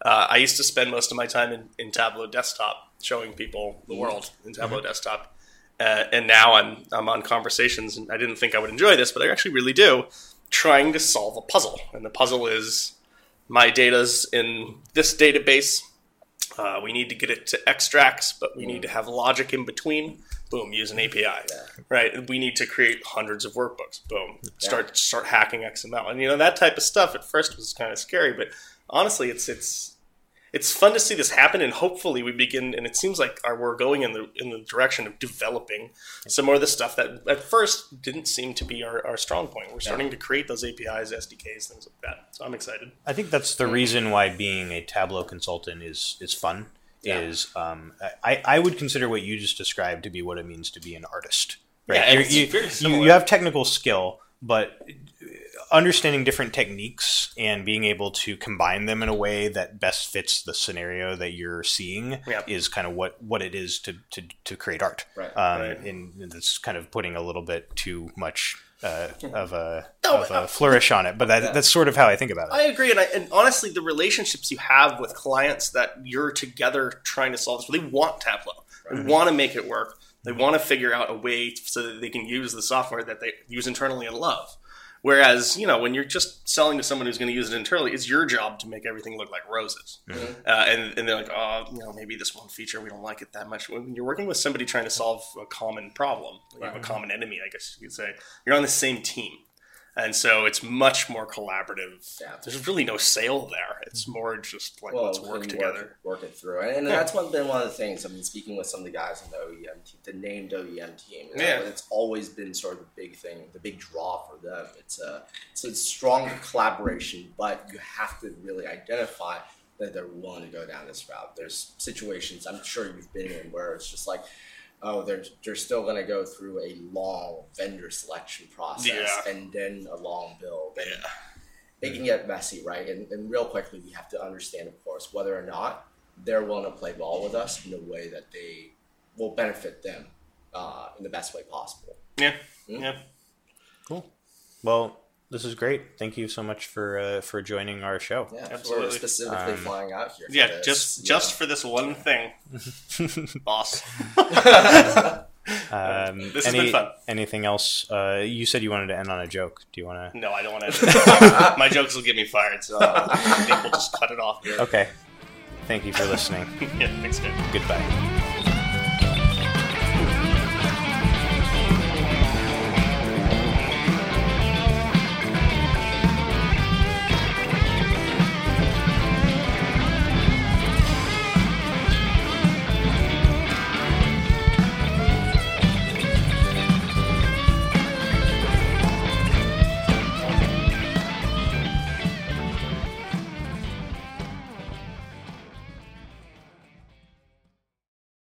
Uh, I used to spend most of my time in, in Tableau Desktop, showing people the world in Tableau Desktop, uh, and now I'm I'm on conversations, and I didn't think I would enjoy this, but I actually really do, trying to solve a puzzle, and the puzzle is my data's in this database. Uh, we need to get it to extracts, but we need to have logic in between. Boom, use an API. Right. We need to create hundreds of workbooks. Boom. Start start hacking XML. And you know that type of stuff at first was kind of scary, but honestly, it's it's it's fun to see this happen, and hopefully we begin. And it seems like our, we're going in the in the direction of developing some more of the stuff that at first didn't seem to be our, our strong point. We're starting to create those APIs, SDKs, things like that. So I'm excited.
I think that's the reason why being a Tableau consultant is is fun. Is um, I, I would consider what you just described to be what it means to be an artist. Right?
Yeah,
You're-
it's
you,
very
you, you have technical skill, but understanding different techniques and being able to combine them in a way that best fits the scenario that you're seeing
Yeah.
is kind of what, what it is to, to, to create art.
Right.
Um,
Right.
And it's kind of putting a little bit too much uh, of a
No,
of
but, uh,
a flourish on it, but that, that's sort of how I think about it.
I agree, and, I, and honestly, the relationships you have with clients that you're together trying to solve this, they want Tableau. They want to make it work. They want to figure out a way so that they can use the software that they use internally and love. Whereas, you know, when you're just selling to someone who's going to use it internally, it's your job to make everything look like roses. Uh, and, and they're like, oh, you know, maybe this one feature, we don't like it that much. When you're working with somebody trying to solve a common problem, you have a common enemy, I guess you could say, you're on the same team. And so it's much more collaborative.
Yeah.
There's really no sale there. It's mm-hmm. more just like, let's work together.
work, it through, and, and that's one been one of the things. I mean, speaking with some of the guys on the OEM team, the named OEM team, you know,
Yeah.
it's always been sort of the big thing, the big draw for them. It's a it's a strong collaboration, but you have to really identify that they're willing to go down this route. There's situations I'm sure you've been in where it's just like. Oh, they're, they're still going to go through a long vendor selection process
Yeah.
and then a long build. And
Yeah.
it can get messy, right? And, and real quickly, we have to understand, of course, whether or not they're willing to play ball with us in a way that they will benefit them uh, in the best way possible.
Yeah. Yeah.
Cool. Well, this is great. Thank you so much for uh, for joining our show.
Yeah,
Absolutely.
We're specifically
Um,
flying out here. For
Yeah,
this,
just just
know.
for this one thing, *laughs* boss. *laughs*
Um,
This has
any-
been fun.
Anything else? Uh, you said you wanted to end on a joke. Do you want to?
No, I don't want to. *laughs* My jokes will get me fired, so I think we'll just cut it off here.
Okay. Thank you for listening.
Yeah, thanks, guys.
Goodbye.